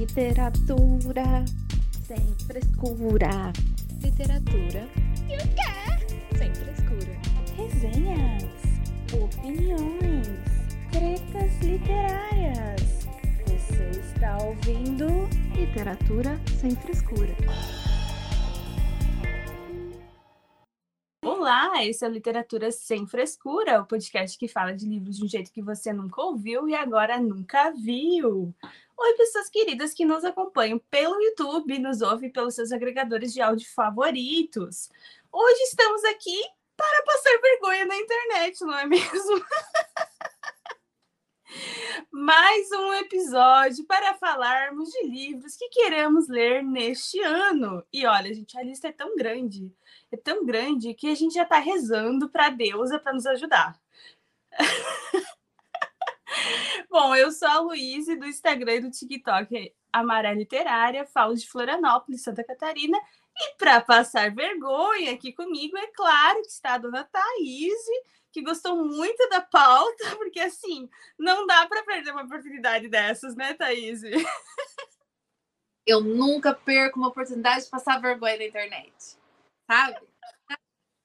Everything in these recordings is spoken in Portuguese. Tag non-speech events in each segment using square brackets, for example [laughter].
Literatura sem frescura. Literatura e o quê? Sem frescura. Resenhas, opiniões, tretas literárias. Você está ouvindo Literatura sem frescura. Olá, esse é o Literatura Sem Frescura, o podcast que fala de livros de um jeito que você nunca ouviu e agora nunca viu. Oi, pessoas queridas que nos acompanham pelo YouTube, nos ouvem pelos seus agregadores de áudio favoritos. Hoje estamos aqui para passar vergonha na internet, não é [laughs] mesmo? Mais um episódio para falarmos de livros que queremos ler neste ano. E olha, gente, a lista é tão grande, é tão grande que a gente já está rezando para deusa para nos ajudar. [laughs] Bom, eu sou a Luíse do Instagram e do TikTok Amarela Literária, falo de Florianópolis, Santa Catarina. E para passar vergonha aqui comigo, é claro que está a dona Thaís, que gostou muito da pauta, [laughs] porque assim, não dá para perder uma oportunidade dessas, né, Thaís? Eu nunca perco uma oportunidade de passar vergonha na internet, sabe?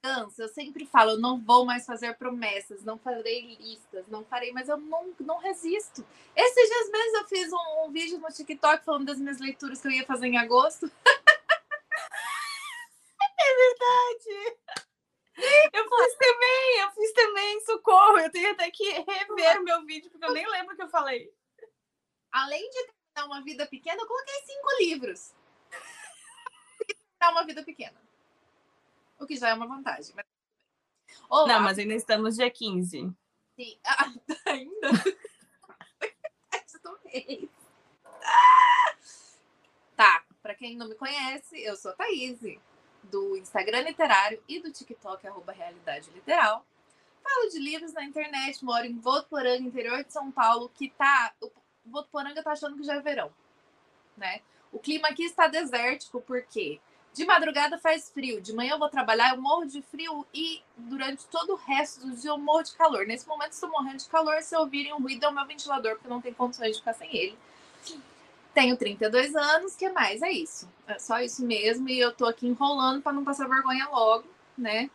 Criança, eu sempre falo, eu não vou mais fazer promessas, não farei listas, não farei, mas eu não, não resisto. Esses dias mesmo eu fiz um, um vídeo no TikTok falando das minhas leituras que eu ia fazer em agosto. [laughs] É verdade! Eu fiz também, eu fiz também, socorro. Eu tenho até que rever o meu vídeo, porque eu nem lembro o que eu falei. Além de terminar uma vida pequena, eu coloquei cinco livros. [laughs] Terminar uma vida pequena o que já é uma vantagem. Mas... Olá. Não, mas ainda estamos dia 15. Sim, [laughs] ah, ainda? tá, para quem não me conhece, eu sou a Thaís, do Instagram Literário e do TikTok, arroba Realidade Literal. Falo de livros na internet, moro em Votuporanga, interior de São Paulo, que tá... O Votuporanga tá achando que já é verão, né? O clima aqui está desértico, por quê? Porque de madrugada faz frio, de manhã eu vou trabalhar, eu morro de frio e durante todo o resto do dia eu morro de calor. Nesse momento estou morrendo de calor, se ouvirem um ruído é o meu ventilador, porque não tem condições de ficar sem ele. Tenho 32 anos, que mais? É isso. É só isso mesmo e eu tô aqui enrolando para não passar vergonha logo, né?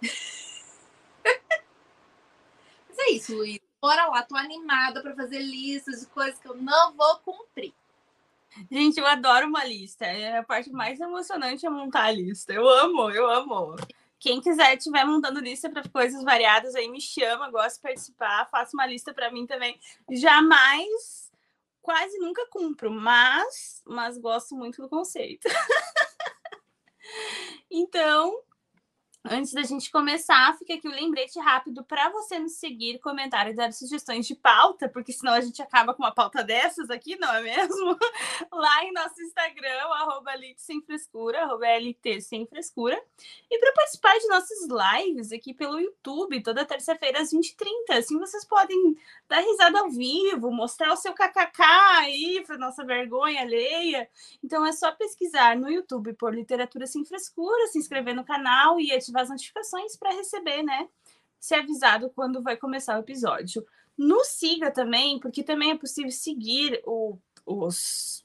[laughs] Mas é isso, Luiz. Bora lá, tô animada para fazer listas de coisas que eu não vou cumprir. Gente, eu adoro uma lista. É a parte mais emocionante é montar a lista. Eu amo, eu amo. Quem quiser estiver montando lista para coisas variadas aí, me chama, gosto de participar, faça uma lista para mim também. Jamais, quase nunca cumpro, mas, mas gosto muito do conceito. [laughs] então, Antes da gente começar, fica aqui o um lembrete rápido para você nos seguir, comentar e dar sugestões de pauta, porque senão a gente acaba com uma pauta dessas aqui, não é mesmo? [laughs] Lá em nosso Instagram, arroba sem frescura, arroba LT sem frescura. E para participar de nossas lives aqui pelo YouTube, toda terça-feira às 20h30. Assim vocês podem dar risada ao vivo, mostrar o seu kkk aí para nossa vergonha alheia. Então é só pesquisar no YouTube por Literatura Sem Frescura, se inscrever no canal e ativar ativar as notificações para receber, né? Ser avisado quando vai começar o episódio. Nos siga também, porque também é possível seguir o, os,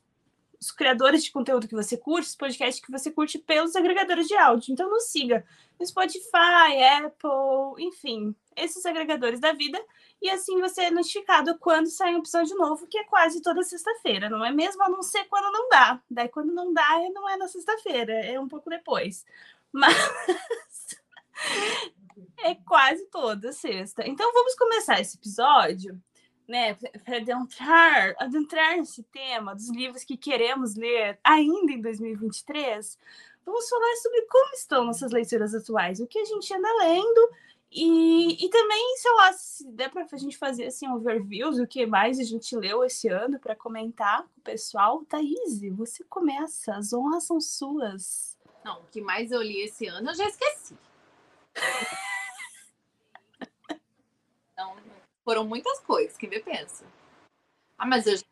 os criadores de conteúdo que você curte, os podcasts que você curte pelos agregadores de áudio. Então nos siga no Spotify, Apple, enfim, esses agregadores da vida. E assim você é notificado quando sai um episódio novo, que é quase toda sexta-feira, não é mesmo? A não ser quando não dá. Daí quando não dá, não é na sexta-feira, é um pouco depois. Mas [laughs] é quase toda sexta. Então vamos começar esse episódio, né, para adentrar, adentrar nesse tema dos livros que queremos ler ainda em 2023. Vamos falar sobre como estão nossas leituras atuais, o que a gente anda lendo e, e também, sei lá, se der para a gente fazer assim overviews, o que mais a gente leu esse ano para comentar com o pessoal. Thaís, você começa, as honras são suas. Não, o que mais eu li esse ano eu já esqueci. [laughs] Então, foram muitas coisas, quem vê pensa. Ah, mas eu já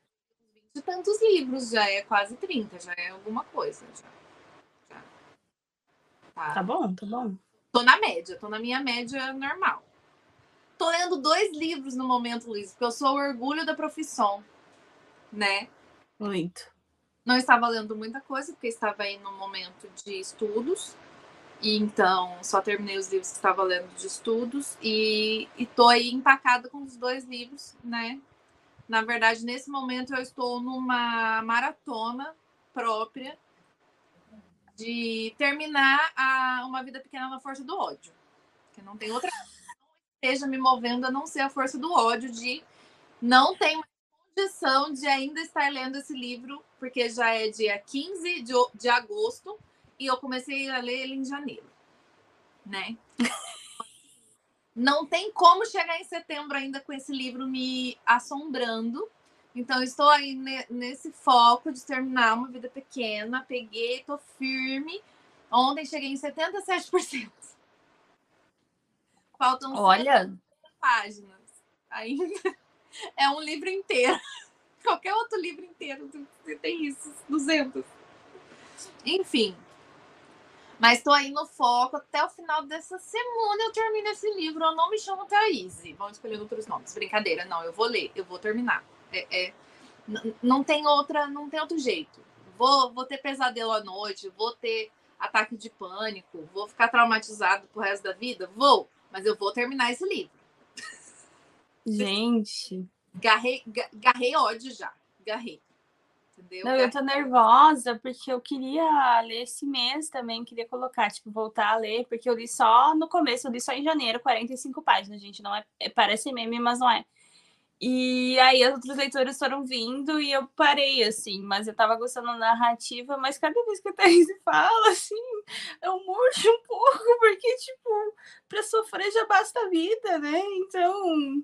li de tantos livros, já é quase 30, já é alguma coisa. Já. já. Tá. tá bom, tá bom. Tô na média, tô na minha média normal. Tô lendo dois livros no momento, Luiz, porque eu sou o orgulho da profissão, né? Muito. Não estava lendo muita coisa, porque estava aí no momento de estudos. E então só terminei os livros que estava lendo de estudos e estou aí empacada com os dois livros, né? Na verdade, nesse momento eu estou numa maratona própria de terminar a Uma Vida Pequena na Força do Ódio. Que não tem outra coisa que esteja me movendo a não ser a força do ódio de não tem condição de ainda estar lendo esse livro, porque já é dia 15 de, de agosto e eu comecei a ler ele em janeiro, né? Não tem como chegar em setembro ainda com esse livro me assombrando. Então, estou aí nesse foco de terminar uma vida pequena. Peguei, tô firme. Ontem cheguei em 77%. Faltam Olha. páginas. Ainda é um livro inteiro. [laughs] Qualquer outro livro inteiro tem isso, 200. Enfim, mas estou aí no foco. Até o final dessa semana eu termino esse livro. Eu não me chamo Thaís. Vamos escolher outros nomes. Brincadeira, não. Eu vou ler, eu vou terminar. É, é, não tem outra, não tem outro jeito. Vou, vou ter pesadelo à noite, vou ter ataque de pânico, vou ficar traumatizado pro resto da vida? Vou, mas eu vou terminar esse livro. Gente. Garrei, garrei ódio já. Garrei. Entendeu? Não, eu tô nervosa porque eu queria ler esse mês também, queria colocar, tipo, voltar a ler, porque eu li só no começo, eu li só em janeiro, 45 páginas, gente, não é, é parece meme, mas não é. E aí as outras leitoras foram vindo e eu parei, assim, mas eu tava gostando da narrativa, mas cada vez que a Thaís [laughs] fala, assim, eu murcho um pouco, [laughs] porque, tipo, pra sofrer já basta a vida, né? Então,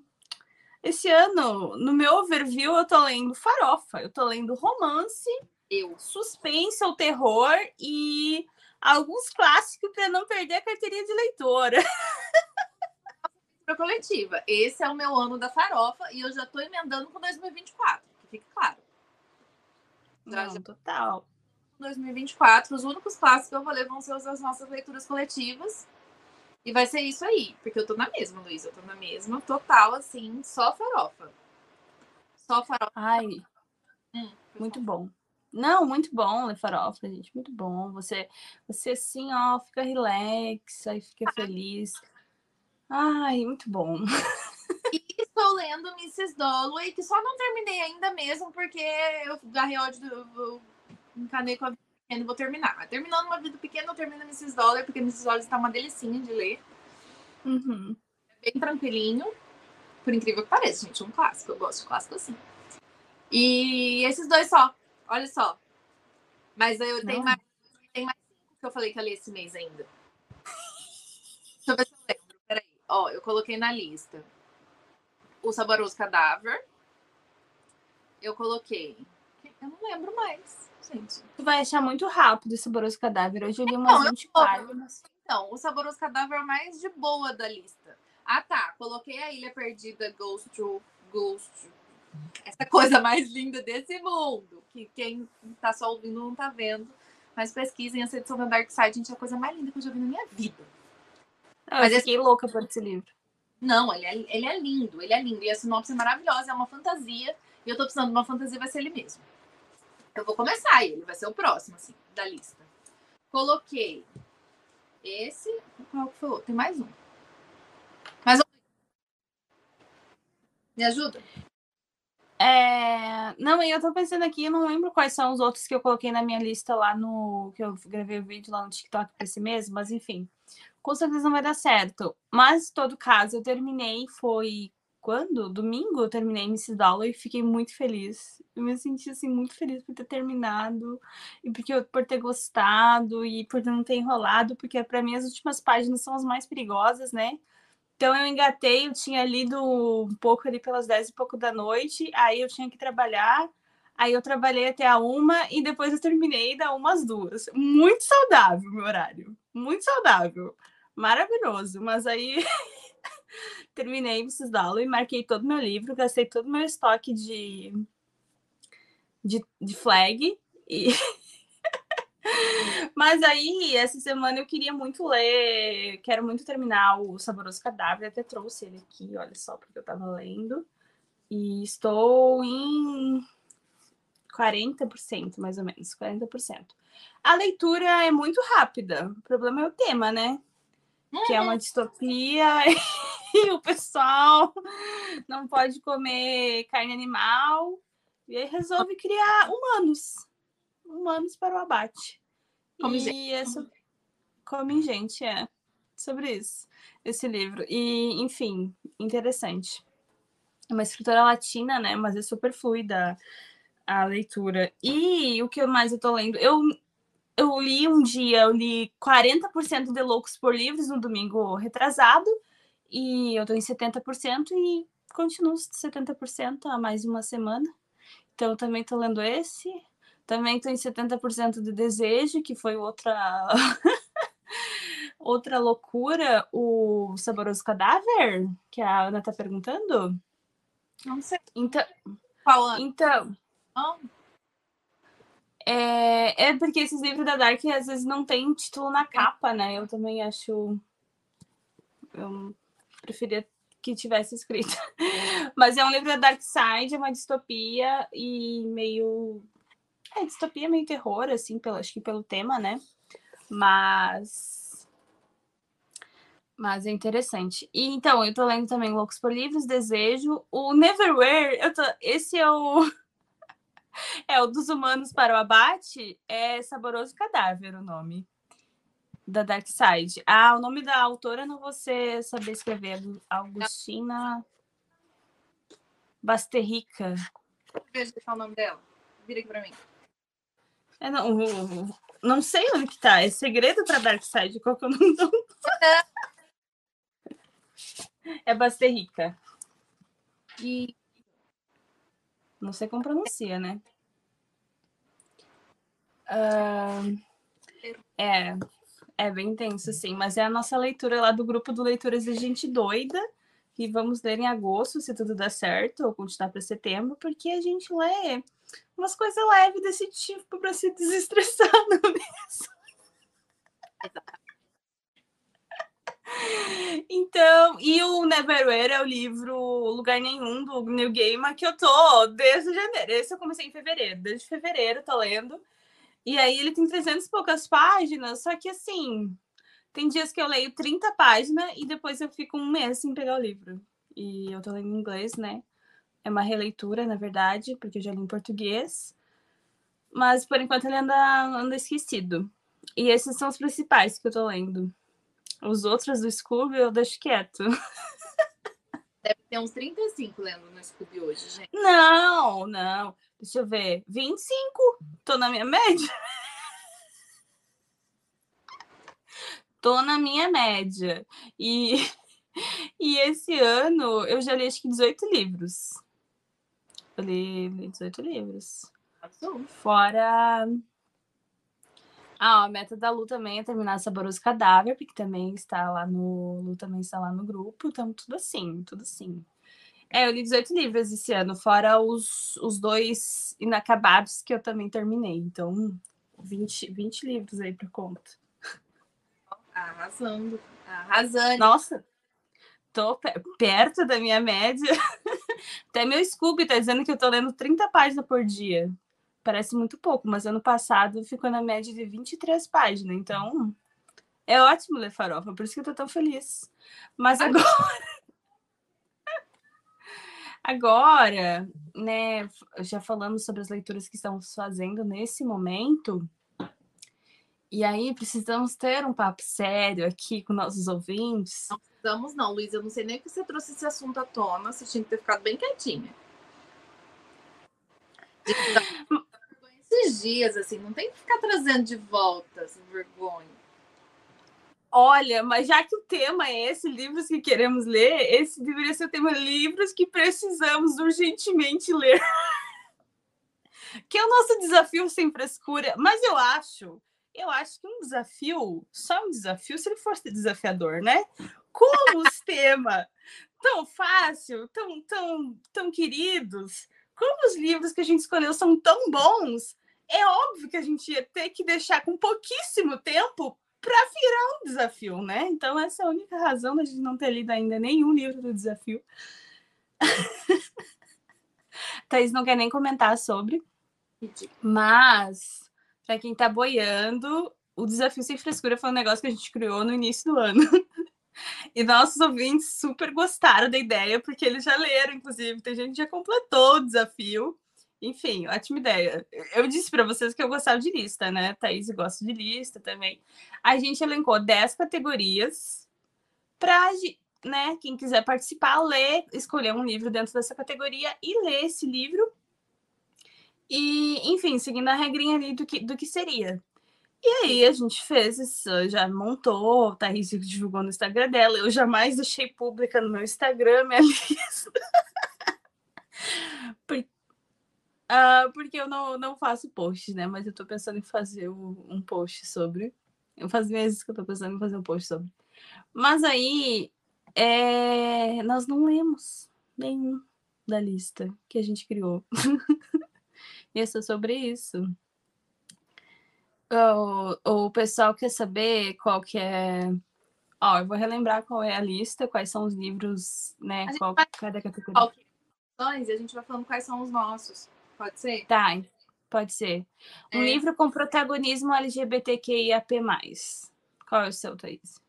esse ano, no meu overview, eu tô lendo farofa, eu tô lendo romance, eu suspense ou terror e alguns clássicos para não perder a carteirinha de leitora. [laughs] coletiva. Esse é o meu ano da farofa e eu já tô emendando com 2024, que fique claro. Já, não, total. 2024, os únicos clássicos que eu vou ler vão ser as nossas leituras coletivas. E vai ser isso aí, porque eu tô na mesma, Luísa. Eu tô na mesma, total, assim, só farofa. Só farofa. Ai, hum, muito bom. Não, muito bom ler farofa, gente. Muito bom. Você, você assim, ó, fica relax, aí fica feliz. Ai, muito bom. E estou lendo Mrs. Dalloway, que só não terminei ainda mesmo, porque eu garrei ódio, eu encanei com a pequeno, vou terminar. Mas terminando uma vida pequena, eu termino Mrs. Dollar, porque Mrs. Dollar está uma delicinha de ler. Uhum. É bem tranquilinho. Por incrível que pareça, gente, um clássico. Eu gosto de clássico assim. E esses dois só. Olha só. Mas eu tenho mais, tem mais cinco que eu falei que eu li esse mês ainda. Deixa eu ver se eu lembro. Peraí. Ó, eu coloquei na lista. O Saboroso Cadáver. Eu coloquei. Eu não lembro mais gente. Tu vai achar muito rápido esse saboroso cadáver. Hoje eu li umas então, 20 páginas. Então, o saboroso cadáver é o mais de boa da lista. Ah, tá. Coloquei a Ilha Perdida Ghost to Ghost. Essa coisa mais linda desse mundo. Que quem tá só ouvindo não tá vendo. Mas pesquisem essa edição da Dark Side, gente. É a coisa mais linda que eu já vi na minha vida. Eu Mas fiquei esse... louca por esse livro. Não, ele é, ele é lindo, ele é lindo. E a sinopse é maravilhosa, é uma fantasia. E eu tô precisando de uma fantasia, vai ser ele mesmo. Eu vou começar ele, vai ser o próximo, assim, da lista. Coloquei esse. Qual que foi o? Tem mais um. Mais um. Me ajuda? É... Não, eu tô pensando aqui, eu não lembro quais são os outros que eu coloquei na minha lista lá no. que eu gravei o vídeo lá no TikTok pra esse mês, mas enfim. Com certeza não vai dar certo. Mas, em todo caso, eu terminei, foi quando? Domingo eu terminei Mrs. Dollar e fiquei muito feliz. Eu me senti assim muito feliz por ter terminado e porque por ter gostado e por não ter enrolado, porque para mim as últimas páginas são as mais perigosas, né? Então eu engatei, eu tinha lido um pouco ali pelas 10 e pouco da noite, aí eu tinha que trabalhar, aí eu trabalhei até a uma e depois eu terminei da uma às duas. Muito saudável meu horário, muito saudável, maravilhoso. Mas aí [laughs] terminei Mrs. e marquei todo o meu livro, gastei todo o meu estoque de, de, de flag. E... [laughs] Mas aí, essa semana eu queria muito ler, quero muito terminar o Saboroso Cadáver, até trouxe ele aqui, olha só, porque eu tava lendo. E estou em 40%, mais ou menos, 40%. A leitura é muito rápida. O problema é o tema, né? Que é uma distopia [laughs] [laughs] o pessoal não pode comer carne animal. E aí resolve criar humanos. Humanos para o abate. Come e gente. é so- Come gente, é. Sobre isso, esse livro. E, enfim, interessante. É uma escritora latina, né? Mas é super fluida a leitura. E o que mais eu tô lendo? Eu, eu li um dia, eu li 40% de Loucos por Livros no domingo retrasado. E eu tô em 70% e continuo 70% há mais uma semana. Então, eu também tô lendo esse. Também tô em 70% de Desejo, que foi outra [laughs] outra loucura, o Saboroso Cadáver, que a Ana tá perguntando. Não sei Então, qual ano. então Não. é, é porque esses livros da Dark às vezes não tem título na capa, né? Eu também acho. Eu preferia que tivesse escrito. [laughs] Mas é um livro da Dark Side, é uma distopia e meio. É, distopia meio terror, assim, pelo, acho que pelo tema, né? Mas. Mas é interessante. E então, eu tô lendo também Loucos por Livros, Desejo. O Neverwhere, eu tô... esse é o. [laughs] É o dos humanos para o abate. É Saboroso Cadáver o nome. Da Dark Side. Ah, o nome da autora eu não vou ser, saber escrever. Augustina Basterrica. Veja qual é o nome dela. Vira aqui pra mim. É, não, não sei onde que tá. É segredo para Dark Side. Qual que é o nome do... [laughs] É Basterrica. E Não sei como pronuncia, né? Ah, é, é bem tenso, sim. Mas é a nossa leitura lá do grupo do Leituras de Gente Doida. E vamos ler em agosto, se tudo der certo, ou continuar para setembro, porque a gente lê umas coisas leves desse tipo para se desestressar, [laughs] não é mesmo? Então, e o Neverwhere é o livro Lugar Nenhum, do Neil Gaiman, que eu tô desde janeiro. Esse eu comecei em fevereiro. Desde fevereiro tô lendo. E aí ele tem 300 e poucas páginas, só que assim, tem dias que eu leio 30 páginas e depois eu fico um mês sem pegar o livro. E eu tô lendo em inglês, né? É uma releitura, na verdade, porque eu já li em português. Mas por enquanto ele anda, anda esquecido. E esses são os principais que eu tô lendo. Os outros do Scooby eu deixo quieto. [laughs] deve ter uns 35 lendo no Scooby hoje, gente. Não, não. Deixa eu ver. 25. Tô na minha média. [laughs] Tô na minha média. E, e esse ano eu já li acho que 18 livros. Eu li, li 18 livros. Fora. Ah, a meta da Lu também é terminar Saboroso Cadáver, porque também está lá no. Lu também está lá no grupo, então tudo assim, tudo assim. É, eu li 18 livros esse ano, fora os, os dois inacabados que eu também terminei. Então, 20, 20 livros aí por conta. Arrasando. Arrasando. Nossa, tô pe- perto da minha média. [laughs] Até meu Scooby tá dizendo que eu tô lendo 30 páginas por dia. Parece muito pouco, mas ano passado ficou na média de 23 páginas. Então, é ótimo ler farofa, por isso que eu tô tão feliz. Mas agora. Agora, né, já falamos sobre as leituras que estamos fazendo nesse momento. E aí, precisamos ter um papo sério aqui com nossos ouvintes. Não precisamos, não, Luiz. Eu não sei nem que você trouxe esse assunto à tona. Você tinha que ter ficado bem quietinha. [laughs] Esses dias, assim, não tem que ficar trazendo de volta essa vergonha. Olha, mas já que o tema é esse, livros que queremos ler, esse deveria ser o tema livros que precisamos urgentemente ler. [laughs] que é o nosso desafio sem frescura. Mas eu acho, eu acho que um desafio, só um desafio, se ele fosse desafiador, né? Como os [laughs] temas tão fácil, tão, tão, tão queridos, como os livros que a gente escolheu são tão bons, é óbvio que a gente ia ter que deixar com pouquíssimo tempo para virar um desafio, né? Então, essa é a única razão da gente não ter lido ainda nenhum livro do desafio. [laughs] Thaís não quer nem comentar sobre. Mas, para quem tá boiando, o desafio sem frescura foi um negócio que a gente criou no início do ano. [laughs] E nossos ouvintes super gostaram da ideia, porque eles já leram, inclusive. Tem gente que já completou o desafio. Enfim, ótima ideia. Eu disse para vocês que eu gostava de lista, né? Thaís gosta de lista também. A gente elencou 10 categorias para né, quem quiser participar, ler, escolher um livro dentro dessa categoria e ler esse livro. E, enfim, seguindo a regrinha ali do que, do que seria. E aí a gente fez isso, já montou, a Thaís divulgou no Instagram dela. Eu jamais deixei pública no meu Instagram minha [laughs] lista. Uh, porque eu não, não faço posts, né? Mas eu tô pensando em fazer um post sobre. Eu faz meses que eu tô pensando em fazer um post sobre. Mas aí é, nós não lemos nenhum da lista que a gente criou. [laughs] e é sobre isso. O, o pessoal quer saber qual que é. Ó, eu vou relembrar qual é a lista, quais são os livros, né? Qual, vai... cada categoria. E a gente vai falando quais são os nossos. Pode ser? Tá, pode ser. Um é... livro com protagonismo LGBTQIAP+. Qual é o seu, Thaís?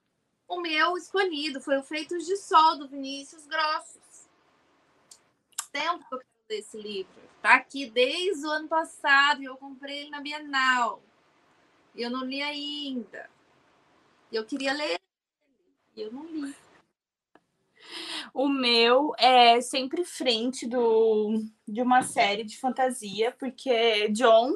O meu escolhido foi o Feitos de Sol, do Vinícius Grossos. Tempo que eu quero ler esse livro. Tá aqui desde o ano passado e eu comprei ele na Bienal. E eu não li ainda. Eu queria ler e eu não li. O meu é sempre frente do, de uma série de fantasia, porque John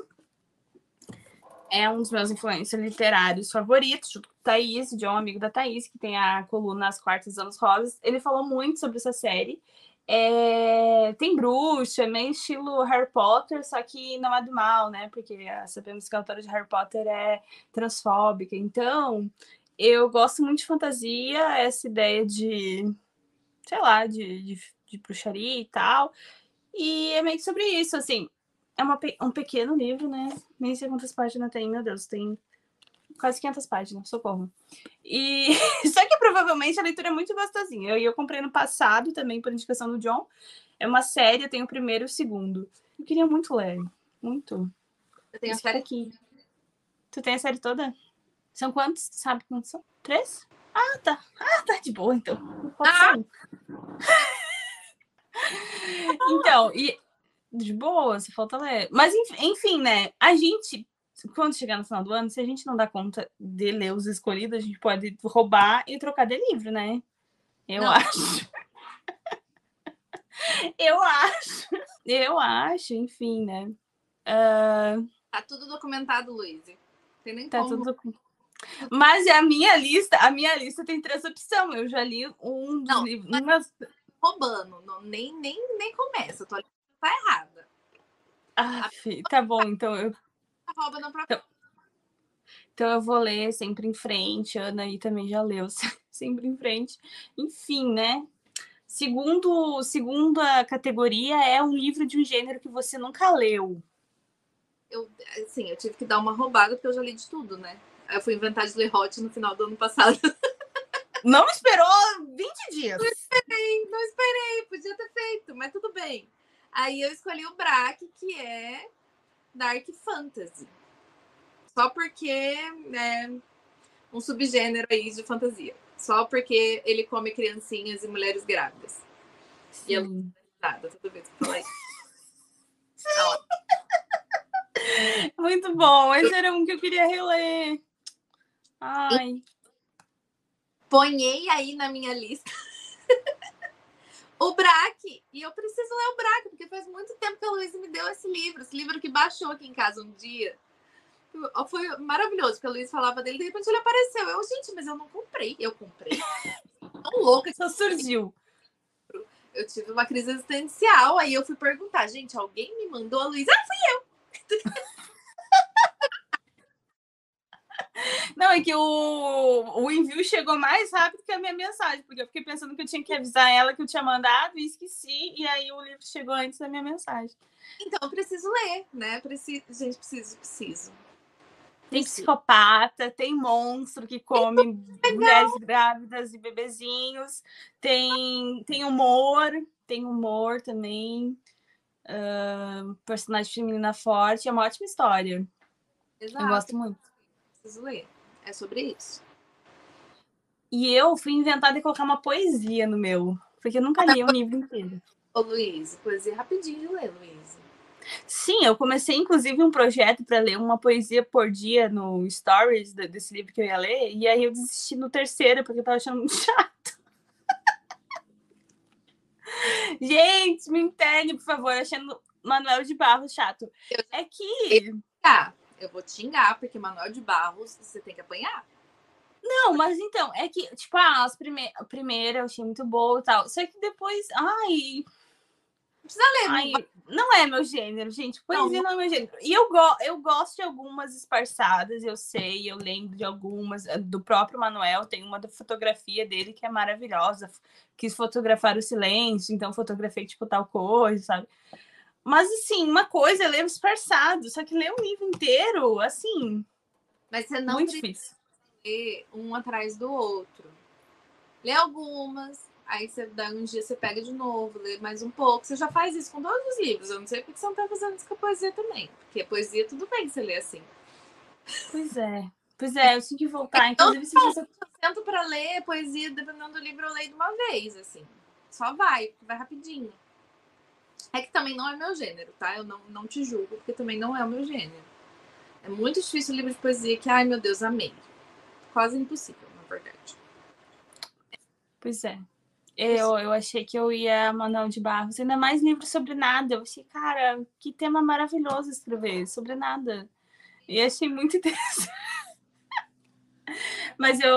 é um dos meus influencers literários favoritos, junto com Thaís, John, amigo da Thaís, que tem a coluna As Quartas Anos Rosas. Ele falou muito sobre essa série. É... Tem bruxa, é meio estilo Harry Potter, só que não é do mal, né? Porque sabemos que a autora de Harry Potter é transfóbica. Então, eu gosto muito de fantasia, essa ideia de, sei lá, de, de, de bruxaria e tal. E é meio que sobre isso, assim. É uma, um pequeno livro, né? Nem sei quantas páginas tem, meu Deus, tem quase 500 páginas, socorro. E [laughs] só que provavelmente a leitura é muito gostosinha. Eu, eu comprei no passado também por indicação do John. É uma série, eu tenho o primeiro e o segundo. Eu queria muito ler, muito. Eu tenho a série aqui. Tu tem a série toda? São quantos? Sabe quantos são? Três? Ah, tá. Ah, tá de boa, então. Ah! [laughs] então, e de boa, se falta ler. Mas enfim, né? A gente quando chegar no final do ano, se a gente não dá conta de ler os escolhidos, a gente pode roubar e trocar de livro, né? Eu não. acho. [laughs] eu acho. Eu acho, enfim, né? Uh... Tá tudo documentado, Luiz. Tem nem tá como. Tudo... Mas a minha lista, a minha lista tem três opções. Eu já li um dos não, livros. Umas... Roubando, não, nem, nem, nem começa. Tua lista tá errada. Ah, tá bom, então eu rouba no próprio. Então, então eu vou ler sempre em frente. A Ana aí também já leu [laughs] sempre em frente. Enfim, né? Segundo, segunda categoria é um livro de um gênero que você nunca leu. Eu, assim, eu tive que dar uma roubada porque eu já li de tudo, né? Eu fui inventar de ler Hot no final do ano passado. [laughs] Não esperou 20 dias. Não esperei, não esperei, podia ter feito, mas tudo bem. Aí eu escolhi o Braque, que é Dark Fantasy. Só porque é um subgênero aí de fantasia. Só porque ele come criancinhas e mulheres grávidas. Sim. E eu nada toda vez que eu falar isso. [laughs] Muito bom. Esse era um que eu queria reler. Ai. Ponhei aí na minha lista [laughs] o Braque. E eu preciso ler o Braque, porque faz muito tempo que a Luísa me deu esse livro. Esse livro que baixou aqui em casa um dia. Foi maravilhoso, porque a Luísa falava dele, de repente ele apareceu. Eu, gente, mas eu não comprei. Eu comprei. [laughs] Tão louca. Só surgiu. Eu tive uma crise existencial, aí eu fui perguntar, gente, alguém me mandou a Luísa? Ah, fui eu! [laughs] Não, é que o, o envio chegou mais rápido que a minha mensagem, porque eu fiquei pensando que eu tinha que avisar ela que eu tinha mandado e esqueci, e aí o livro chegou antes da minha mensagem. Então, eu preciso ler, né? Preciso, gente, preciso, preciso. Tem psicopata, tem monstro que come mulheres grávidas e bebezinhos, tem, tem humor, tem humor também. Uh, personagem feminina forte, é uma ótima história. Exato. Eu gosto muito. Preciso ler. É sobre isso. E eu fui inventar de colocar uma poesia no meu, porque eu nunca li um livro inteiro. [laughs] Ô, Luiz, poesia rapidinho de ler, Luiz. Sim, eu comecei inclusive um projeto para ler uma poesia por dia no Stories desse livro que eu ia ler, e aí eu desisti no terceiro porque eu tava achando muito [laughs] chato. Gente, me interne, por favor, achando Manuel de Barros chato. É que. Ah, eu vou te xingar, porque Manuel de Barros você tem que apanhar. Não, mas então, é que, tipo, ah, as prime... a primeira eu achei muito boa e tal. Só que depois, ai, precisa ler. Ai, não é meu gênero, gente. Poesia não, não é meu gênero. E eu, go eu gosto de algumas esparçadas, eu sei, eu lembro de algumas. Eh, do próprio Manuel, tem uma da fotografia dele que é maravilhosa. Quis fotografar o silêncio, então fotografei, tipo, tal coisa, sabe? Mas, assim, uma coisa é ler esparçado, só que ler um livro inteiro, assim. Mas você não muito difícil. ler um atrás do outro. Lê algumas, Aí você dá um dia, você pega de novo, lê mais um pouco. Você já faz isso com todos os livros. Eu não sei porque você não tá fazendo isso com a poesia também. Porque a poesia, tudo bem que você lê assim. Pois é. Pois é, eu tinha que voltar. Então, Inclusive, se você... eu tento pra ler poesia, dependendo do livro, eu leio de uma vez, assim. Só vai, vai rapidinho. É que também não é meu gênero, tá? Eu não, não te julgo, porque também não é o meu gênero. É muito difícil o livro de poesia que, ai meu Deus, amei. Quase impossível, na verdade. Pois é. Eu, eu achei que eu ia Manuel de Barros, ainda mais livro sobre nada. Eu achei, cara, que tema maravilhoso escrever sobre nada. E achei muito [laughs] interessante. Mas eu,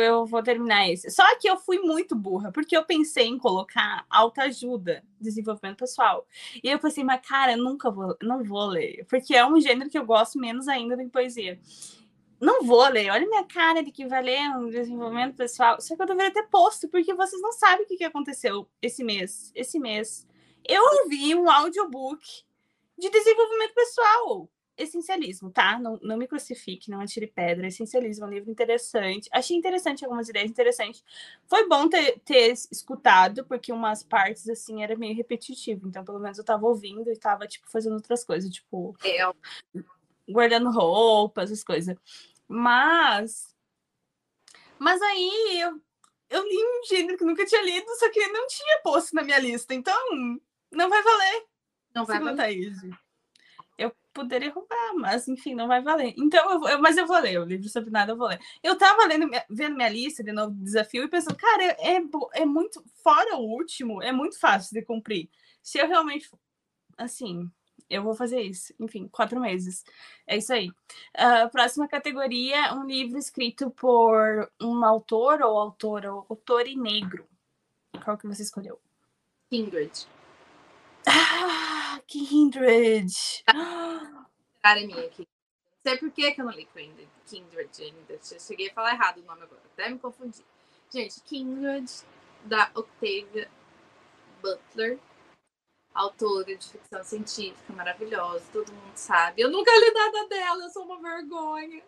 eu vou terminar esse. Só que eu fui muito burra, porque eu pensei em colocar autoajuda, desenvolvimento pessoal. E eu pensei, mas cara, nunca vou, não vou ler, porque é um gênero que eu gosto menos ainda do que poesia não vou ler. Olha minha cara de que vai ler um desenvolvimento pessoal. Só que eu deveria ter posto, porque vocês não sabem o que, que aconteceu esse mês. Esse mês. Eu ouvi um audiobook de desenvolvimento pessoal. Essencialismo, tá? Não, não me crucifique, não atire pedra. Essencialismo é um livro interessante. Achei interessante algumas ideias interessantes. Foi bom ter, ter escutado, porque umas partes, assim, era meio repetitivo. Então, pelo menos eu tava ouvindo e tava, tipo, fazendo outras coisas. Tipo, é. guardando roupas, essas coisas. Mas. Mas aí eu, eu li um gênero que nunca tinha lido, só que não tinha posto na minha lista. Então, não vai valer. Não vai valer. Thaís. Poderia roubar, mas enfim, não vai valer. Então, eu, eu, mas eu vou ler. O livro sobre nada eu vou ler. Eu tava lendo, vendo minha lista de novo desafio e pensando, cara, é, é, é muito. Fora o último, é muito fácil de cumprir. Se eu realmente. Assim, eu vou fazer isso. Enfim, quatro meses. É isso aí. Uh, próxima categoria, um livro escrito por um autor ou autora, ou autor e negro. Qual que você escolheu? Kindred. Ah, Kindred! Cara, é minha aqui. Não sei por que, que eu não li Kindred, Kindred ainda. Cheguei a falar errado o nome agora. Até me confundi. Gente, Kindred, da Octavia Butler autora de ficção científica maravilhosa, todo mundo sabe. Eu nunca li nada dela, eu sou uma vergonha.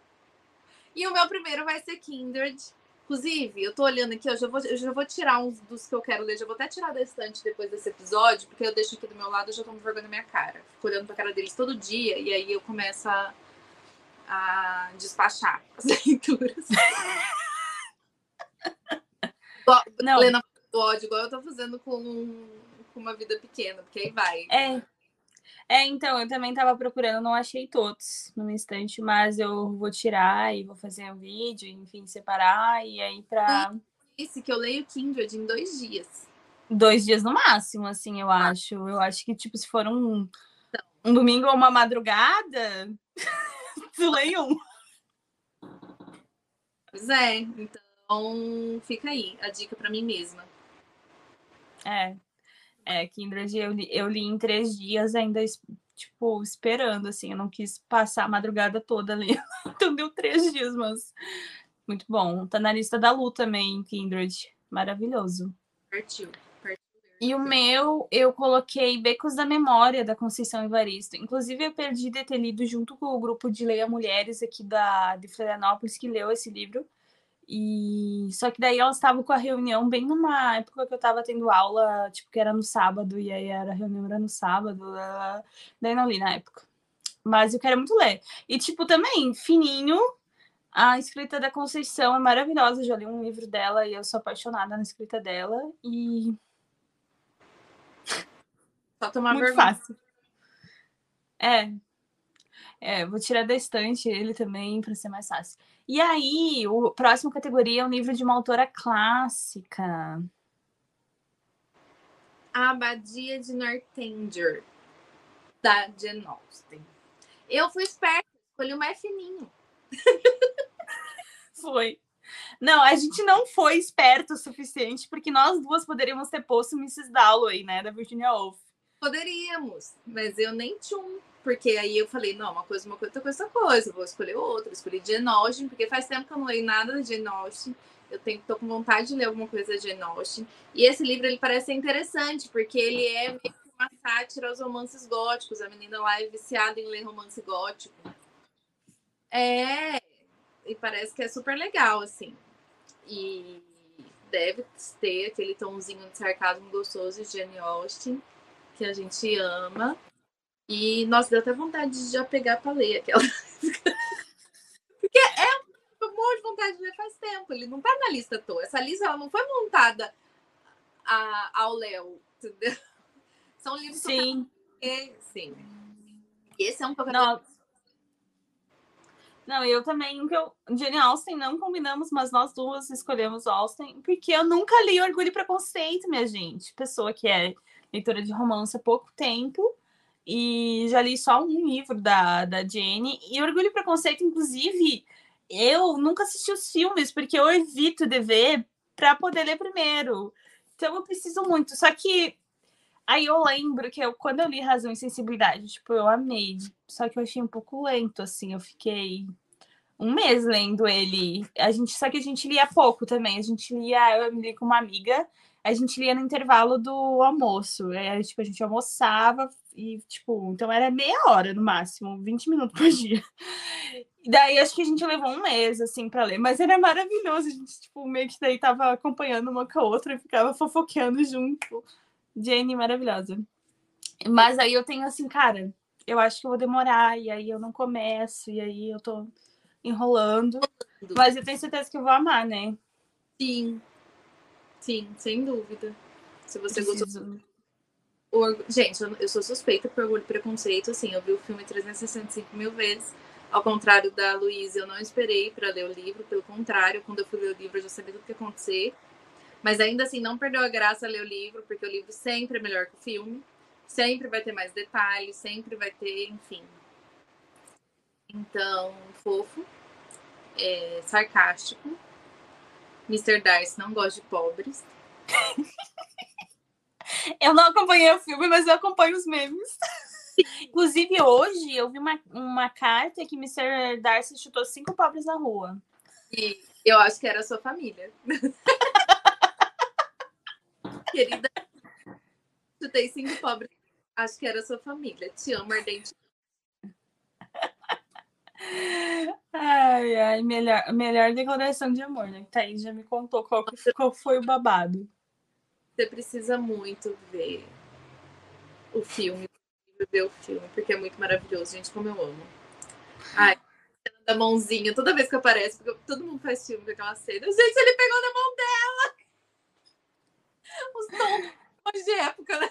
E o meu primeiro vai ser Kindred. Inclusive, eu tô olhando aqui, eu já vou, eu já vou tirar uns dos que eu quero ler, já vou até tirar da estante depois desse episódio, porque eu deixo aqui do meu lado e já tomo vergonha na minha cara. Fico olhando pra cara deles todo dia e aí eu começo a, a despachar [laughs] as leituras. [laughs] Não. Lendo do ódio, igual eu tô fazendo com com uma vida pequena, porque aí vai. É. É, então, eu também tava procurando, não achei todos no instante, mas eu vou tirar e vou fazer um vídeo, enfim, separar, e aí pra. Esse que eu leio Kindred em dois dias. Dois dias no máximo, assim, eu ah. acho. Eu acho que, tipo, se for um, um domingo ou uma madrugada, [laughs] tu leio um. Pois é, então fica aí a dica para mim mesma. É, é, Kindred eu li, eu li em três dias, ainda, tipo, esperando, assim. Eu não quis passar a madrugada toda ali. [laughs] então deu três dias, mas muito bom. Tá na lista da Lu também, Kindred. Maravilhoso. Partiu. E o meu, eu coloquei Becos da Memória, da Conceição Evaristo. Inclusive, eu perdi de ter lido junto com o grupo de Leia Mulheres aqui da, de Florianópolis, que leu esse livro. E só que daí elas estavam com a reunião bem numa época que eu tava tendo aula, tipo, que era no sábado, e aí era a reunião era no sábado, daí não li na época. Mas eu quero muito ler. E, tipo, também, fininho, a escrita da Conceição é maravilhosa. Eu já li um livro dela e eu sou apaixonada na escrita dela. E. Só tomar Muito vergonha. fácil. É. É, vou tirar da estante ele também para ser mais fácil. E aí, o próximo categoria é um livro de uma autora clássica. A Abadia de Northanger, da Jane Austen. Eu fui esperta, escolhi o mais fininho. [laughs] Foi. Não, a gente não foi esperto o suficiente, porque nós duas poderíamos ter posto Mrs. Dalloway, né, da Virginia Woolf. Poderíamos, mas eu nem tchum. Porque aí eu falei, não, uma coisa, uma coisa, outra coisa, outra coisa. Vou escolher outra. Escolhi Jane Austen, porque faz tempo que eu não leio nada da Jane Austen. Eu tenho, tô com vontade de ler alguma coisa da Jane Austen. E esse livro, ele parece interessante, porque ele é meio que uma sátira aos romances góticos. A menina lá é viciada em ler romance gótico. É, e parece que é super legal, assim. E deve ter aquele tomzinho de sarcasmo gostoso de Jane Austen, que a gente ama. E, nossa, deu até vontade de já pegar para ler aquela. [laughs] Porque é um monte de vontade de ler faz tempo. Ele não tá na lista à toa. Essa lista ela não foi montada a, ao Léo, entendeu? São livros Sim. que sim. E esse é um pouco Não. Não, eu também, um que eu, Jane Austen não combinamos, mas nós duas escolhemos Austen, porque eu nunca li Orgulho e Preconceito, minha gente. Pessoa que é leitora de romance há pouco tempo, e já li só um livro da, da Jane. E Orgulho e Preconceito, inclusive, eu nunca assisti os filmes, porque eu evito de ver para poder ler primeiro. Então eu preciso muito. Só que aí eu lembro que eu, quando eu li Razão e Sensibilidade, tipo, eu amei. Só que eu achei um pouco lento, assim. Eu fiquei um mês lendo ele. A gente, só que a gente lia pouco também. A gente lia, eu me li com uma amiga, a gente lia no intervalo do almoço. É, tipo, a gente almoçava e, tipo, então era meia hora no máximo, 20 minutos por [laughs] dia. E daí acho que a gente levou um mês, assim, para ler. Mas era maravilhoso. A gente, tipo, meio que daí tava acompanhando uma com a outra e ficava fofoqueando junto. Jane, maravilhosa. Mas aí eu tenho assim, cara, eu acho que eu vou demorar, e aí eu não começo, e aí eu tô enrolando. Mas eu tenho certeza que eu vou amar, né? Sim. Sim, sem dúvida. Se você gostou. Preciso. O Orgu- Gente, eu, sou suspeita por orgulho e preconceito. Assim, eu vi o filme 365 mil vezes. Ao contrário da Luísa, eu não esperei para ler o livro. Pelo contrário, quando eu fui ler o livro, eu já sabia tudo que ia acontecer. Mas ainda assim, não perdeu a graça ler o livro, porque o livro sempre é melhor que o filme. Sempre vai ter mais detalhes, sempre vai ter, enfim. Então, fofo, é, sarcástico. Mr. Darcy não gosta de pobres. [laughs] Eu não acompanhei o filme, mas eu acompanho os memes. [laughs] Inclusive, hoje eu vi uma, uma carta que Mr. Darcy chutou cinco pobres na rua. E eu acho que era a sua família. [laughs] Querida, chutei cinco pobres. Acho que era a sua família. Te amo ardente. Ai, ai, melhor, melhor declaração de amor, né? Thaís já me contou qual, que- qual foi o babado. Você precisa muito ver o filme, ver o filme, porque é muito maravilhoso, gente, como eu amo. Ai, cena da mãozinha, toda vez que aparece, porque todo mundo faz filme com aquela cena. Gente, ele pegou na mão dela! [laughs] Os tons de época, né?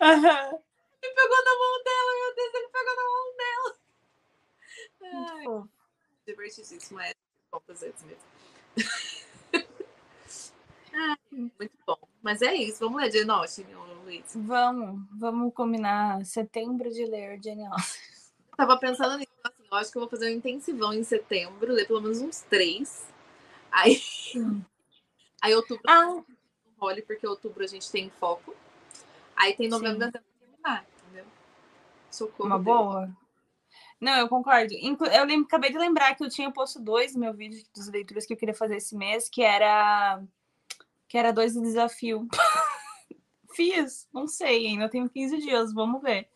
Aham. Ele pegou na mão dela, meu Deus, ele pegou na mão dela. Muito Ai, fofo. divertidíssimo, é composites mesmo. Ai, muito bom. Mas é isso, vamos ler de Austen, Luiz. Vamos, vamos combinar setembro de ler Jane Austen. Tava pensando nisso, assim, eu acho que eu vou fazer um intensivão em setembro, ler pelo menos uns três. Aí, aí outubro Ah, role, porque outubro a gente tem foco. Aí tem novembro até terminar, entendeu? Socorro. uma Deus. boa. Não, eu concordo. Eu lem- acabei de lembrar que eu tinha posto dois no meu vídeo dos leituras que eu queria fazer esse mês, que era que era dois de desafio. [laughs] Fiz, não sei, ainda tenho 15 dias, vamos ver.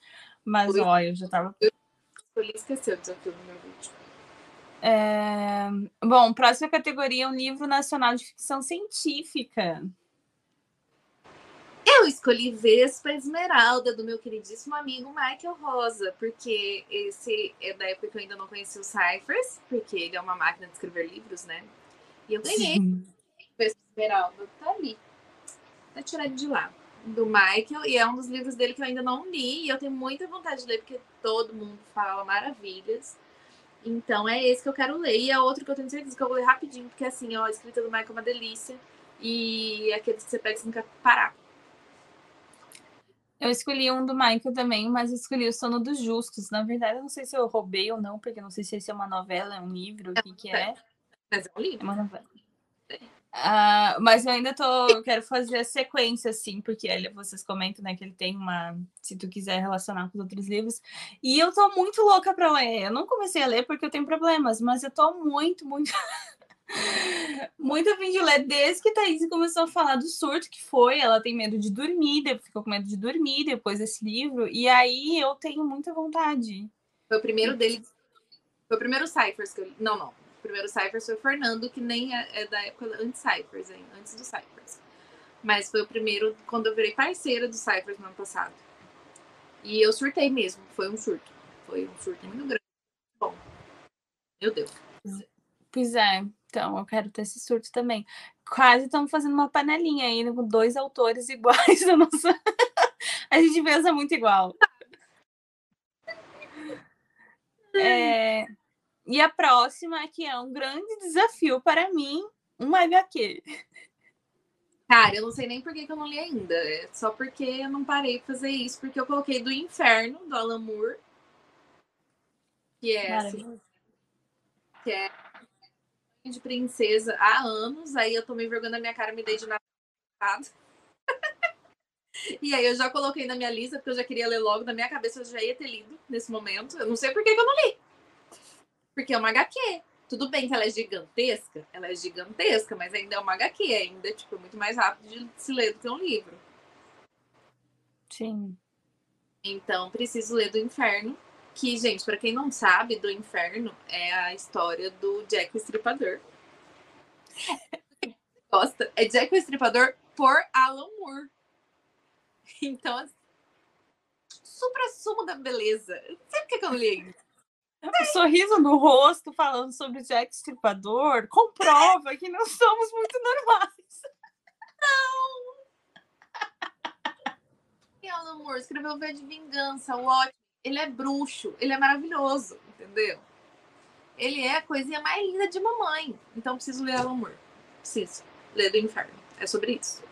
Mas Ui. ó, eu já tava. Escolhi esquecer o desafio do meu vídeo. É... Bom, próxima categoria é um livro nacional de ficção científica. Eu escolhi Vespa Esmeralda, do meu queridíssimo amigo Michael Rosa, porque esse é da época que eu ainda não conhecia o Cyphers, porque ele é uma máquina de escrever livros, né? E eu ganhei Sim. Vespa Esmeralda, tá ali. Tá tirado de lá. Do Michael, e é um dos livros dele que eu ainda não li, e eu tenho muita vontade de ler, porque todo mundo fala maravilhas. Então é esse que eu quero ler. E é outro que eu tenho certeza que eu vou ler rapidinho, porque assim, ó, a escrita do Michael é uma delícia. E é aqueles que você pega e nunca parar. Eu escolhi um do Michael também, mas escolhi o Sono dos Justos. Na verdade, eu não sei se eu roubei ou não, porque eu não sei se esse é uma novela, é um livro, o que, que é. Mas é um livro. É uma novela. Uh, mas eu ainda tô. quero fazer a sequência, assim, porque ele, vocês comentam, né, que ele tem uma. Se tu quiser relacionar com os outros livros. E eu tô muito louca pra ler. Eu não comecei a ler porque eu tenho problemas, mas eu tô muito, muito. [laughs] muito fim de ler desde que Thaís começou a falar do surto que foi. Ela tem medo de dormir, ficou com medo de dormir depois desse livro. E aí eu tenho muita vontade. Foi o primeiro dele. Foi o primeiro Cyphers que eu li. Não, não. O primeiro Cyphers foi o Fernando, que nem é, é da época antes Cyphers, hein? antes do Cyphers. Mas foi o primeiro quando eu virei parceira do Cyphers no ano passado. E eu surtei mesmo, foi um surto. Foi um surto muito grande. Bom, meu Deus. Pois é, então eu quero ter esse surto também. Quase estamos fazendo uma panelinha aí com dois autores [laughs] iguais da nossa. [laughs] A gente pensa muito igual. [laughs] É... E a próxima, que é um grande desafio para mim, um HQ. Cara, eu não sei nem por que, que eu não li ainda. É só porque eu não parei de fazer isso, porque eu coloquei do Inferno, do Alan Moore. Que é assim, que é de princesa há anos. Aí eu tomei vergonha na minha cara, me dei de nada. [laughs] e aí eu já coloquei na minha lista, porque eu já queria ler logo. Na minha cabeça eu já ia ter lido nesse momento. Eu não sei por que, que eu não li. Porque é uma HQ. Tudo bem que ela é gigantesca, ela é gigantesca, mas ainda é uma HQ, ainda tipo, é muito mais rápido de se ler do que um livro. Sim. Então, preciso ler do Inferno, que, gente, para quem não sabe, do Inferno é a história do Jack o Estripador. [laughs] Gosta? É Jack o Estripador por Alan Moore. Então, assim, supra-sumo da beleza. Não sei por que eu não li. O sorriso no rosto falando sobre Jack Stripador comprova que não somos muito normais. Não! [laughs] E Alan Moore escreveu V de Vingança, o ótimo. Ele é bruxo, ele é maravilhoso, entendeu? Ele é a coisinha mais linda de mamãe. Então preciso ler Alan Moore. Preciso ler do Inferno. É sobre isso.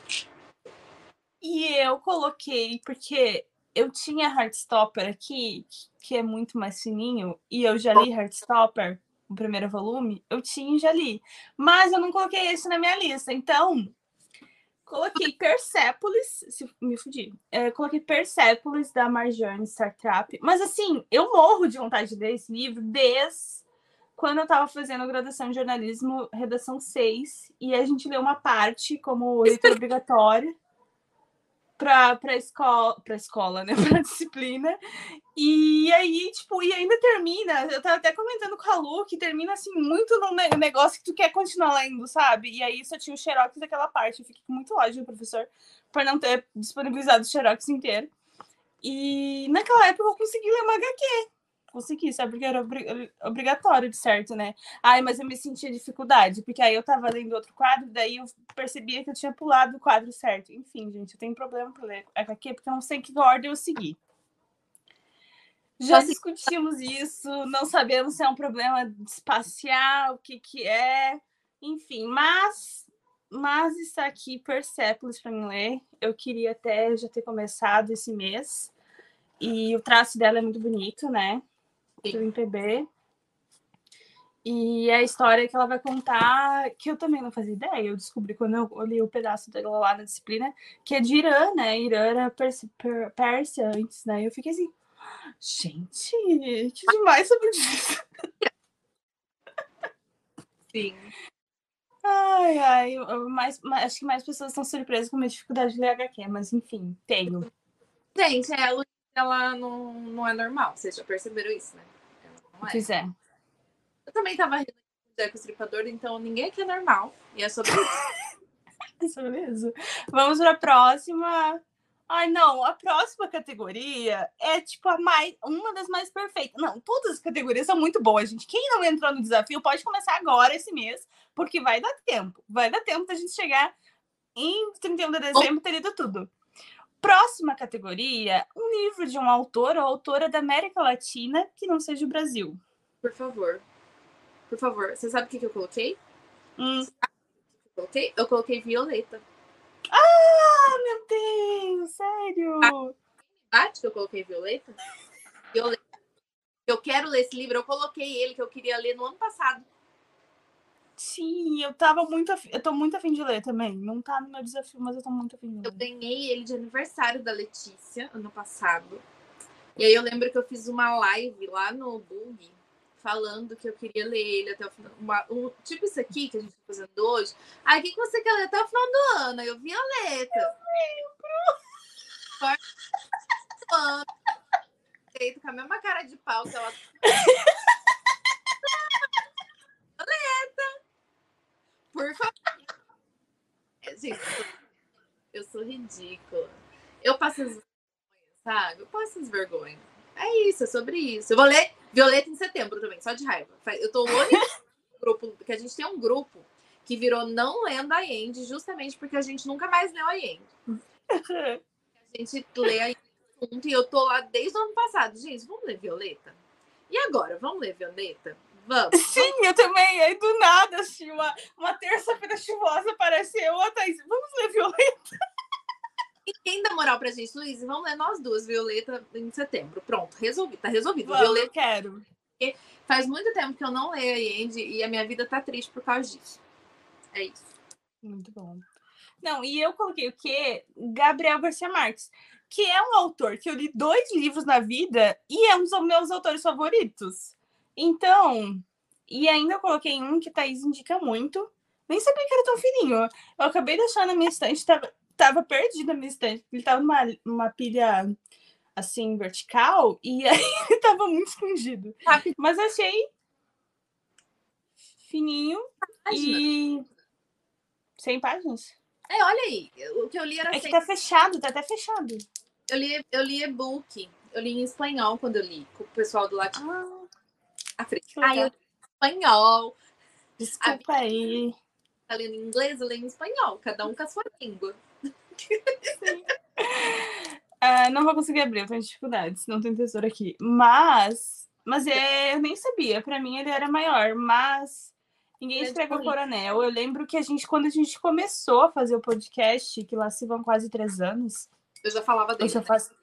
E eu coloquei, porque eu tinha Heartstopper aqui, que é muito mais fininho, e eu já li Heartstopper, o primeiro volume, eu tinha e já li. Mas eu não coloquei esse na minha lista, então coloquei Persepolis, se me fudi, é, coloquei Persepolis da Marjane Startrap, mas assim, eu morro de vontade de ler esse livro desde quando eu estava fazendo graduação em jornalismo, redação 6, e a gente leu uma parte como [laughs] leitura obrigatória para para escola, para escola, né, [laughs] para disciplina. E aí, tipo, e ainda termina, eu tava até comentando com a Lu que termina assim muito num negócio que tu quer continuar lendo, sabe? E aí só tinha o xerox daquela parte, eu fiquei com muito ódio do professor por não ter disponibilizado o xerox inteiro. E naquela época eu consegui ler uma HQ consegui, sabe? Porque era obrigatório, de certo, né? Ai, mas eu me sentia dificuldade, porque aí eu tava lendo outro quadro, daí eu percebia que eu tinha pulado o quadro certo. Enfim, gente, eu tenho problema pra ler HQ, porque eu não sei que ordem eu segui. Já discutimos isso, não sabemos se é um problema espacial, o que que é, enfim, mas mas está aqui Persepolis para mim ler. Eu queria até já ter começado esse mês. E o traço dela é muito bonito, né? Do MPB. E é a história que ela vai contar, que eu também não fazia ideia, eu descobri quando eu li o pedaço dela lá na disciplina, que é de Irã, né? Irã era Pérsia, Pérsia antes, né? E eu fiquei assim, gente, que demais sobre isso. Sim. Ai, ai, mais, mais, acho que mais pessoas estão surpresas com a minha dificuldade de ler HQ, mas enfim, tenho. Gente, ela, ela não, não é normal, vocês já perceberam isso, né? Pois é. Eu também tava rindo com o Jack Estripador, então ninguém aqui é normal. E é sobre isso. [laughs] Isso mesmo. Vamos para a próxima. Ai, não, a próxima categoria é tipo a mais, uma das mais perfeitas. Não, todas as categorias são muito boas, gente. Quem não entrou no desafio pode começar agora esse mês, porque vai dar tempo. Vai dar tempo da gente chegar em 31 de dezembro ter lido tudo. Próxima categoria, um livro de um autor ou autora da América Latina que não seja o Brasil. Por favor. Por favor. Você sabe o que, que eu coloquei? Hum. Eu coloquei? Eu coloquei Violeta. Ah, meu Deus, sério? Bate que eu coloquei Violeta? Violeta. Eu quero ler esse livro. Eu coloquei ele que eu queria ler no ano passado. Sim, eu tava muito afim, eu tô muito afim de ler também. Não tá no meu desafio, mas eu tô muito afim de Eu ler. ganhei ele de aniversário da Letícia ano passado. E aí eu lembro que eu fiz uma live lá no Bug falando que eu queria ler ele até o final. uma- um, tipo isso aqui que a gente tá fazendo hoje. Aí o que, você quer ler até o final do ano? Eu Violeta. Eu ano. Feito [laughs] com a mesma cara de pau que ela. [laughs] Violeta. Por favor. É, Gente, eu sou- ridícula. Eu passo as vergonhas, sabe? Eu passo as vergonhas. É isso, é sobre isso. Eu vou ler Violeta em setembro também, só de raiva. Eu tô o único [laughs] grupo, porque a gente tem um grupo que virou não lendo a End, justamente porque a gente nunca mais leu a End. [laughs] A gente lê a junto e eu tô lá desde o ano passado. Gente, vamos ler Violeta? E agora, vamos ler Violeta? Vamos. Sim, eu também. Aí do nada, assim, uma, uma terça-feira chuvosa apareceu a Thaís. Vamos ler Violeta. E quem dá moral pra gente, Luiz? Vamos ler nós duas, Violeta, em setembro. Pronto, resolvido. Tá resolvido. Vamos, Violeta eu quero. faz muito tempo que eu não leio a End e a minha vida tá triste por causa disso. É isso. Muito bom. Não, e eu coloquei o quê? Gabriel Garcia Marques, que é um autor que eu li dois livros na vida e é um dos meus autores favoritos. Então, e ainda eu coloquei um que Thaís indica muito. Nem sabia que era tão fininho. Eu acabei de achar na minha estante, tava, tava perdido na minha estante. Ele tava numa, numa pilha assim, vertical, e [laughs] aí ele tava muito escondido. Rápido. Mas achei fininho e 100 páginas. É, olha aí. O que eu li era É que sem- tá fechado, tá até fechado. Eu li, eu li e-book. Eu li em espanhol quando eu li, com o pessoal do Latim Ah, Que Ah, legal. eu espanhol. desculpa aí. Tá lendo em inglês, eu leio em espanhol. Cada um com a sua língua. [laughs] Ah, não vou conseguir abrir, eu tenho dificuldades, não tem tesouro aqui. Mas, mas é, eu nem sabia, pra mim ele era maior, mas ninguém é escreveu Corinthians. coronel. Eu lembro que a gente, quando a gente começou a fazer o podcast, que lá se vão quase três anos, Eu já falava eu dele. já faço.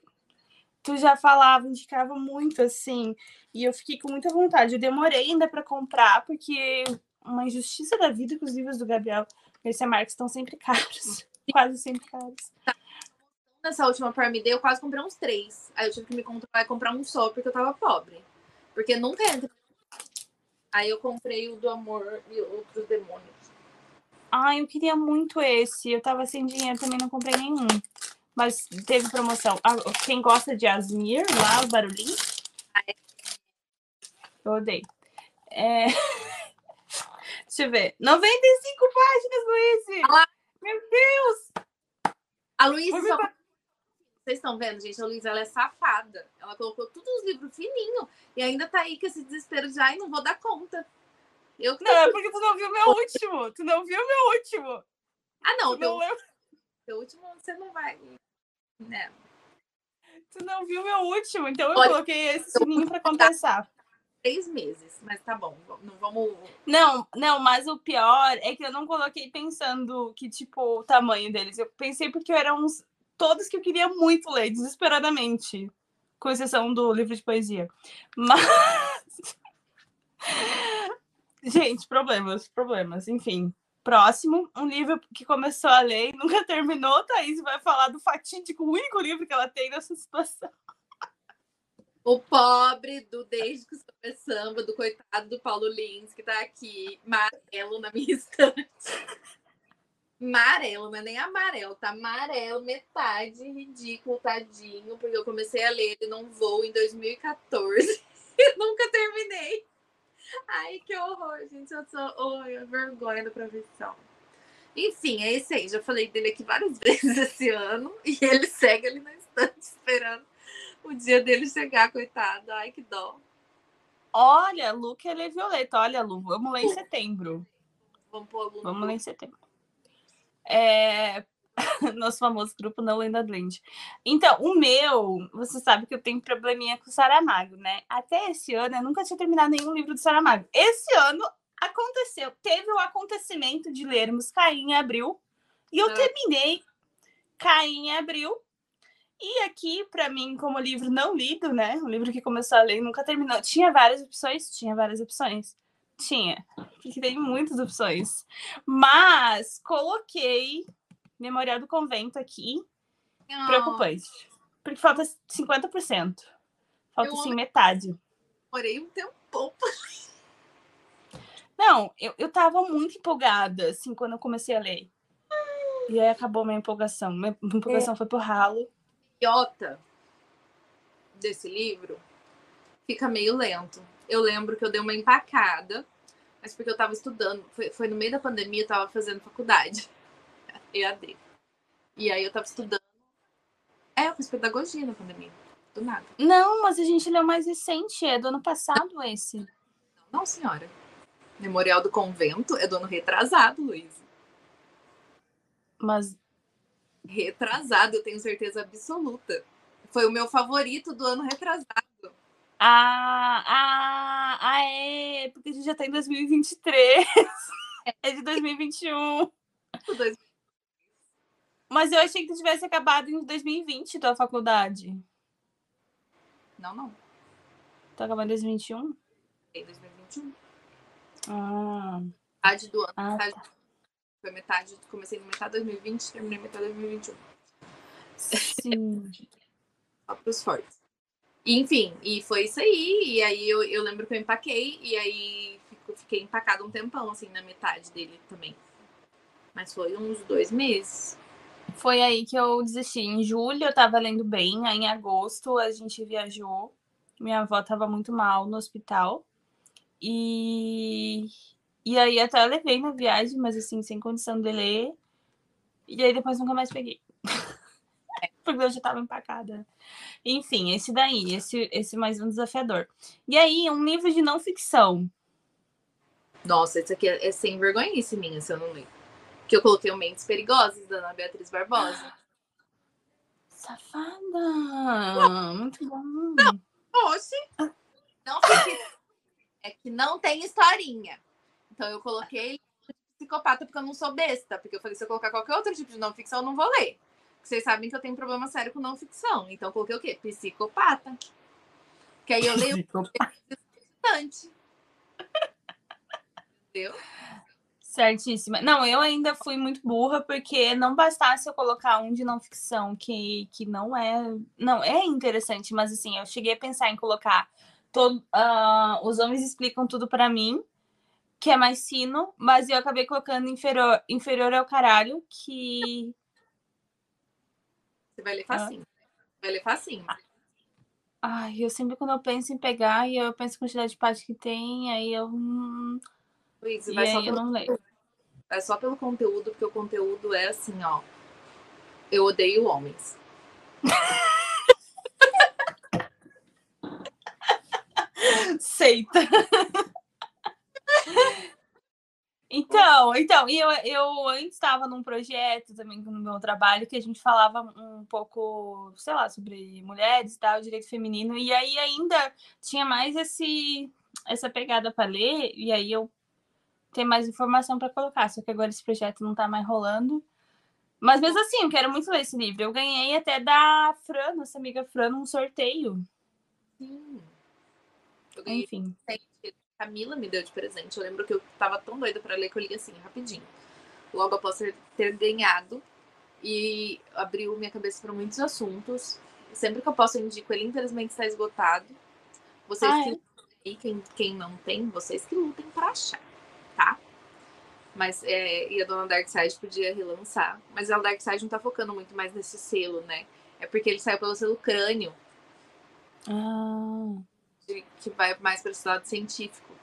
Tu já falava, indicava muito assim, e eu fiquei com muita vontade. Eu demorei ainda pra comprar, porque uma injustiça da vida que os livros do Gabriel Garcia Marques estão sempre caros, [laughs] quase sempre caros. Nessa última Prime Day, eu quase comprei uns três. Aí eu tive que me controlar e comprar um só, porque eu tava pobre. Porque nunca entra. Aí eu comprei o do amor e outros demônios. Ai, eu queria muito esse. Eu tava sem dinheiro, também não comprei nenhum. Mas teve promoção. Ah, Quem gosta de Asmir, lá, o barulhinho. Eu odeio. É... [laughs] Deixa eu ver. 95 páginas, Luiz! Ah. Meu Deus! A me só Vocês estão vendo, gente? A Luísa ela é safada. Ela colocou todos os livros fininhos e ainda tá aí com esse desespero de ai, não vou dar conta. Eu Não, é porque tu não viu meu último. Tu não viu meu último. Ah, não, Tu não, teu último você não vai. Né? tu não viu meu último. Então eu Olha, coloquei esse sininho pra compensar. Três meses, mas tá bom. Não vamos. Não, não, mas o pior é que eu não coloquei pensando que, tipo, o tamanho deles. Eu pensei porque eram uns, todos que eu queria muito ler, desesperadamente. Com exceção do livro de poesia. Mas. [laughs] Gente, problemas, problemas. Enfim. Próximo, um livro que começou a ler e [laughs] nunca terminou. Thaís vai falar do fatídico, único livro que ela tem nessa situação. O pobre do Desde que Samba Samba, do coitado do Paulo Lins, que tá aqui, amarelo na minha [laughs] estante. Amarelo, não é nem amarelo, tá amarelo, metade, ridículo, tadinho, porque eu comecei a ler ele num voo em 2014 [laughs] e nunca terminei. Ai, que horror, gente. Eu sou oh, vergonha da profissão. Enfim, é esse aí. Já falei dele aqui várias [laughs] vezes esse ano. E ele segue ali na estante esperando o dia dele chegar, coitado. Ai, que dó. Olha, Lu que é Violeta. Olha, Lu, vamos lá em setembro. Vamos pôr Lu. Vamos lá em setembro. É... [laughs] Nosso famoso grupo Não Lenda Blend. Então, o meu, você sabe que eu tenho probleminha com o Saramago, né? Até esse ano eu nunca tinha terminado nenhum livro do Saramago. Esse ano aconteceu, teve o acontecimento de lermos Caim em abril e eu ah. terminei Caim em abril. E aqui, para mim, como livro não lido, né? Um livro que começou a ler e nunca terminou. Tinha várias opções? Tinha várias opções. Tinha. Porque tem muitas opções. Mas coloquei Memorial do Convento aqui. Oh. Preocupante. Porque falta 50%. Falta, eu assim, metade. Morei um tempão. Não, eu, eu tava muito empolgada, assim, quando eu comecei a ler. E aí acabou minha empolgação. Minha empolgação é. foi pro ralo. Iota desse livro fica meio lento. Eu lembro que eu dei uma empacada, mas porque eu tava estudando. Foi, foi no meio da pandemia, eu tava fazendo faculdade. EAD. E aí eu tava estudando. É, eu fiz pedagogia na pandemia. Do nada. Não, mas a gente leu mais recente, é do ano passado esse. Não, não senhora. Memorial do Convento é do ano retrasado, Luiz. Mas. Retrasado, eu tenho certeza absoluta. Foi o meu favorito do ano retrasado. Ah, ah, ah, é, porque a gente já tá em 2023. [laughs] É de 2021. Mas eu achei que tu tivesse acabado em 2020 tua faculdade. Não, não. Tu acabou em 2021? Em 2021. Ah. Metade do ano. Ah, metade, tá. Foi metade. Comecei no metade de 2020, terminei metade de 2021. Sim. [laughs] Só pros fortes. enfim, e foi isso aí. E aí eu, eu lembro que eu empaquei, e aí fico, fiquei empacado um tempão, assim, na metade dele também. Mas foi uns dois meses. Foi aí que eu desisti. Em julho eu tava lendo bem, aí em agosto a gente viajou. Minha avó tava muito mal no hospital. E, e aí até levei na viagem, mas assim, sem condição de ler. E aí depois nunca mais peguei. [laughs] Porque eu já estava empacada. Enfim, esse daí, esse, esse mais um desafiador. E aí, um livro de não ficção. Nossa, esse aqui é, é sem vergonhice minha, se eu não ler. Que eu coloquei o Mentes Perigosas, da Ana Beatriz Barbosa. Safada! Muito bom. Não, oxe. Não fique é que não tem historinha. Então eu coloquei psicopata porque eu não sou besta. Porque eu falei, se eu colocar qualquer outro tipo de não ficção, eu não vou ler. Porque vocês sabem que eu tenho problema sério com não ficção. Então eu coloquei o quê? Psicopata. Que aí eu leio bastante. [laughs] Entendeu? Certíssima. Não, eu ainda fui muito burra, porque não bastasse eu colocar um de não ficção, que, que não é. Não, é interessante, mas assim, eu cheguei a pensar em colocar todo, uh, os homens explicam tudo para mim, que é mais sino, mas eu acabei colocando inferior, inferior ao caralho, que. Você vai ler facinho. Ah. Vai ler facinho. Ai, eu sempre quando eu penso em pegar, e eu penso em quantidade de páginas que tem, aí eu. Luiz, vai só pelo... É só pelo conteúdo, porque o conteúdo é assim, ó. Eu odeio homens. Seita. Então, então, eu, eu antes estava num projeto também no meu trabalho que a gente falava um pouco, sei lá, sobre mulheres e tal, direito feminino, e aí ainda tinha mais esse essa pegada para ler, e aí eu tenho mais informação para colocar, só que agora esse projeto não está mais rolando. Mas mesmo assim, eu quero muito ler esse livro. Eu ganhei até da Fran, nossa amiga Fran, num sorteio. Sim. Eu ganhei Enfim. Camila me deu de presente. Eu lembro que eu tava tão doida para ler que eu li assim, rapidinho. Logo após ter ganhado. E abriu minha cabeça para muitos assuntos. Sempre que eu posso, eu indico. Ele infelizmente está esgotado. Vocês ah, que é? quem, quem não tem, vocês que lutem para achar, tá? Mas é, e a dona Darkseid podia relançar. Mas a Darkseid não tá focando muito mais nesse selo, né? É porque ele saiu pelo selo crânio. Ah de, que vai mais para esse lado científico.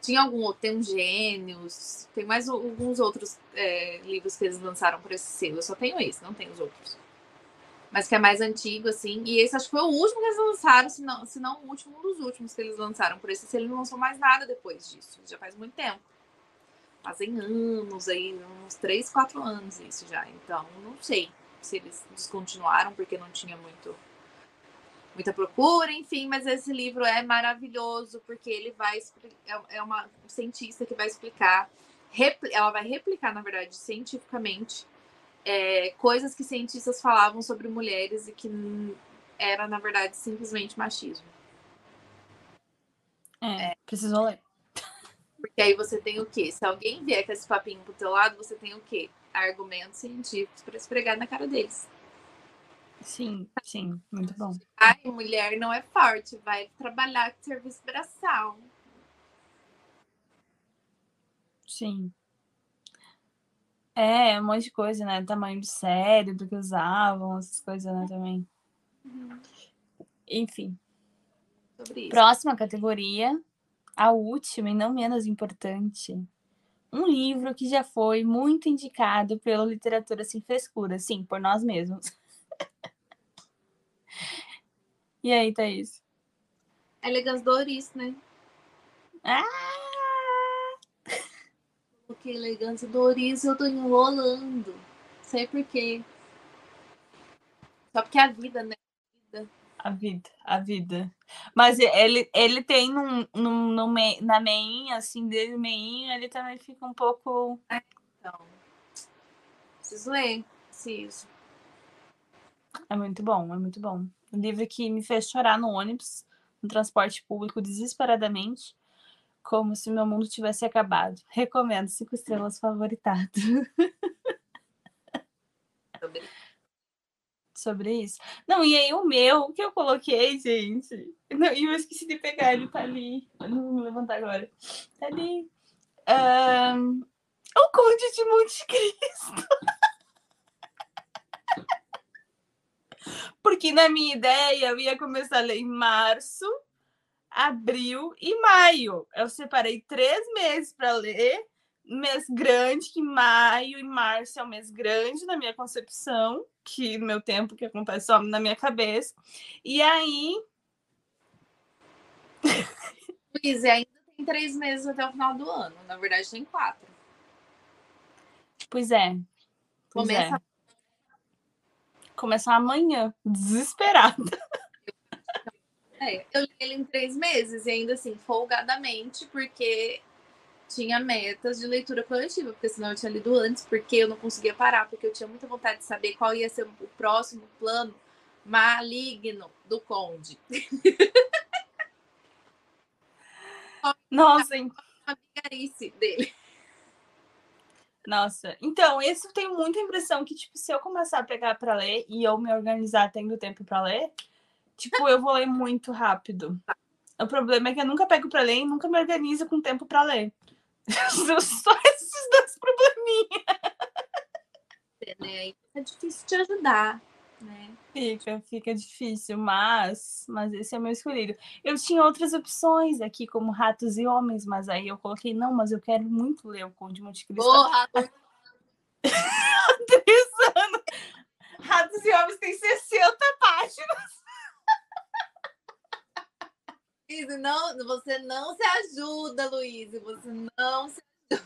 Tinha algum outro, tem um Gênios, tem mais alguns outros é, livros que eles lançaram por esse selo. Eu só tenho esse, não tenho os outros. Mas que é mais antigo, assim. E esse acho que foi o último que eles lançaram, se não, se não o último, um dos últimos que eles lançaram por esse selo. Ele não lançou mais nada depois disso. Já faz muito tempo. Fazem anos aí, uns três, quatro anos isso já. Então, não sei se eles descontinuaram porque não tinha muito muita procura, enfim, mas esse livro é maravilhoso porque ele vai é, é uma cientista que vai explicar, ela vai replicar, na verdade, cientificamente, é, coisas que cientistas falavam sobre mulheres e que era, na verdade, simplesmente machismo. É, é. precisou ler. Porque aí você tem o quê? Se alguém vier com esse papinho pro teu lado, você tem o quê? Argumentos científicos para esfregar na cara deles. Sim, sim, muito bom. Ai, mulher não é forte, vai trabalhar com serviço braçal. Sim. É, um monte de coisa, né? Tamanho do cérebro que usavam, essas coisas, né, também. Uhum. Enfim. Próxima categoria, a última e não menos importante. Um livro que já foi muito indicado pela literatura sem frescura, sim, por nós mesmos. [laughs] E aí, Thaís? Elegance Doris, né? Ah! Porque Elegância Doris eu tô enrolando. Sei por quê. Só porque a vida, né? A vida, a vida. Mas ele, ele tem num, num, num, na meinha, assim, dele, meinha, ele também fica um pouco. É, então. Preciso ler. Preciso. É muito bom, é muito bom. Um livro que me fez chorar no ônibus, no transporte público, desesperadamente, como se meu mundo tivesse acabado. Recomendo, cinco estrelas favoritado. Sobre isso. Não, e aí o meu, que eu coloquei, gente? Não, e eu esqueci de pegar, ele tá ali. Eu não vou levantar agora. Tá ali. Um, o Conde de Monte Cristo. [laughs] Porque na minha ideia eu ia começar a ler em março, abril e maio. Eu separei três meses para ler. Mês grande, que maio e março é um mês grande na minha concepção, que no meu tempo que acontece só na minha cabeça. E aí. Luiz, ainda tem três meses até o final do ano. Na verdade, tem quatro. Pois é. Pois Começa é começar amanhã, desesperada. É, eu li ele em três meses e ainda assim, folgadamente, porque tinha metas de leitura coletiva, porque senão eu tinha lido antes, porque eu não conseguia parar, porque eu tinha muita vontade de saber qual ia ser o próximo plano maligno do Conde. [laughs] Nossa? A vigarice dele. Nossa, então, esse eu tenho muita impressão que, tipo, se eu começar a pegar para ler e eu me organizar tendo tempo para ler, tipo, eu vou ler muito rápido. O problema é que eu nunca pego para ler e nunca me organizo com tempo para ler. Só esses dois probleminhas. É, né? Aí é difícil te ajudar né? Fica, fica difícil, mas, mas esse é o meu escolhido. Eu tinha outras opções aqui, como Ratos e Homens, mas aí eu coloquei, não, mas eu quero muito ler o Conde Monte Cristo. Ratos... [laughs] Três anos. Ratos e Homens tem 60 páginas. Luiz, não, você não se ajuda, Luiz. Você não se ajuda.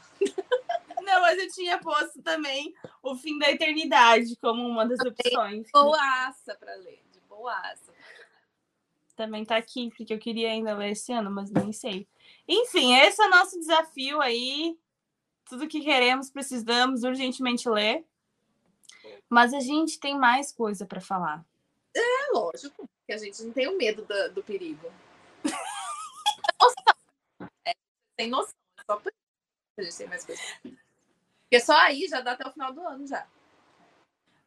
Não, mas eu tinha posto também O Fim da Eternidade como uma das opções. Boaça para ler, de boaça. Também tá aqui, porque eu queria ainda ler esse ano, mas nem sei. Enfim, esse é o nosso desafio aí. Tudo que queremos, precisamos urgentemente ler. Mas a gente tem mais coisa para falar. É, lógico, que a gente não tem o medo do, do perigo. Nossa, é, tem noção, é só por isso a gente tem mais coisa. Porque só aí já dá até o final do ano já.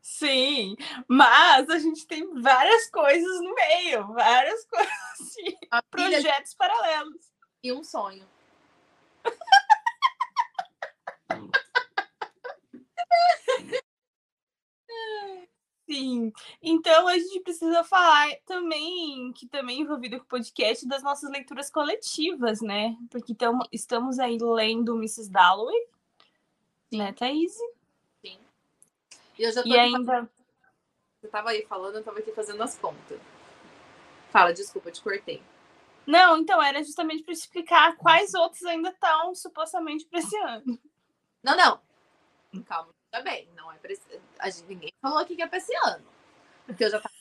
Sim, mas a gente tem várias coisas no meio, várias [laughs] coisas, assim, projetos paralelos. E um sonho. [laughs] Sim. Então a gente precisa falar também, que também envolvido com o podcast, das nossas leituras coletivas, né? Porque tamo, estamos aí lendo Mrs. Dalloway, né, Thaís? Sim. E eu já tô E ainda. Você tava aí falando, eu tava aqui fazendo as contas. Fala, desculpa, te cortei. Não, então era justamente para explicar quais outros ainda estão supostamente para esse ano. Não, não. Calma, bem. Não é gente, Ninguém falou aqui que é pra esse ano. Porque eu já tava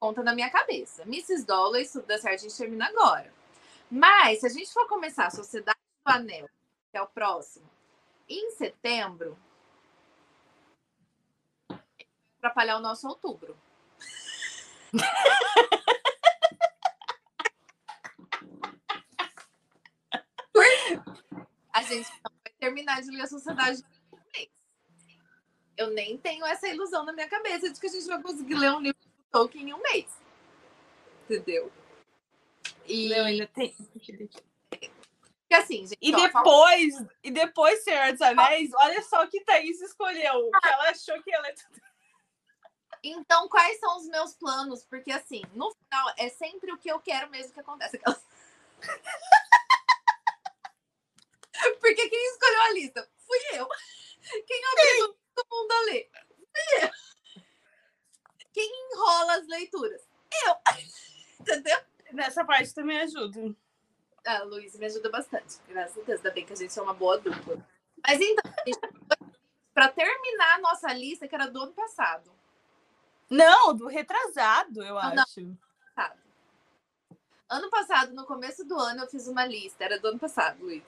conta na minha cabeça. Mrs. Dollar, se tudo der certo, a gente termina agora. Mas, se a gente for começar a Sociedade do Anel, que é o próximo, em setembro, vai atrapalhar o nosso outubro. [laughs] a gente não vai terminar de ler a Sociedade do. Eu nem tenho essa ilusão na minha cabeça de que a gente vai conseguir ler um livro do Tolkien em um mês. Entendeu? E, Eu ainda tem. porque assim, gente, E ó, fala- depois, e depois, Senhor dos Anéis, olha só o que Thaís escolheu. Que ela achou que ela Então, quais são os meus planos? Porque, assim, no final, é sempre o que eu quero mesmo que aconteça. Aquelas- [laughs] Porque quem escolheu a lista? Fui eu. Quem obrigou todo mundo a ler? Eu. Quem enrola as leituras? Eu. [laughs] Entendeu? Nessa parte também ajuda. A Luiz me ajuda bastante. Graças a Deus. Ainda bem que a gente é uma boa dupla. Mas então, para terminar a nossa lista, que era do ano passado. Não, do retrasado, eu Não, acho. Ano passado, no começo do ano, eu fiz uma lista. Era do ano passado, Luiz.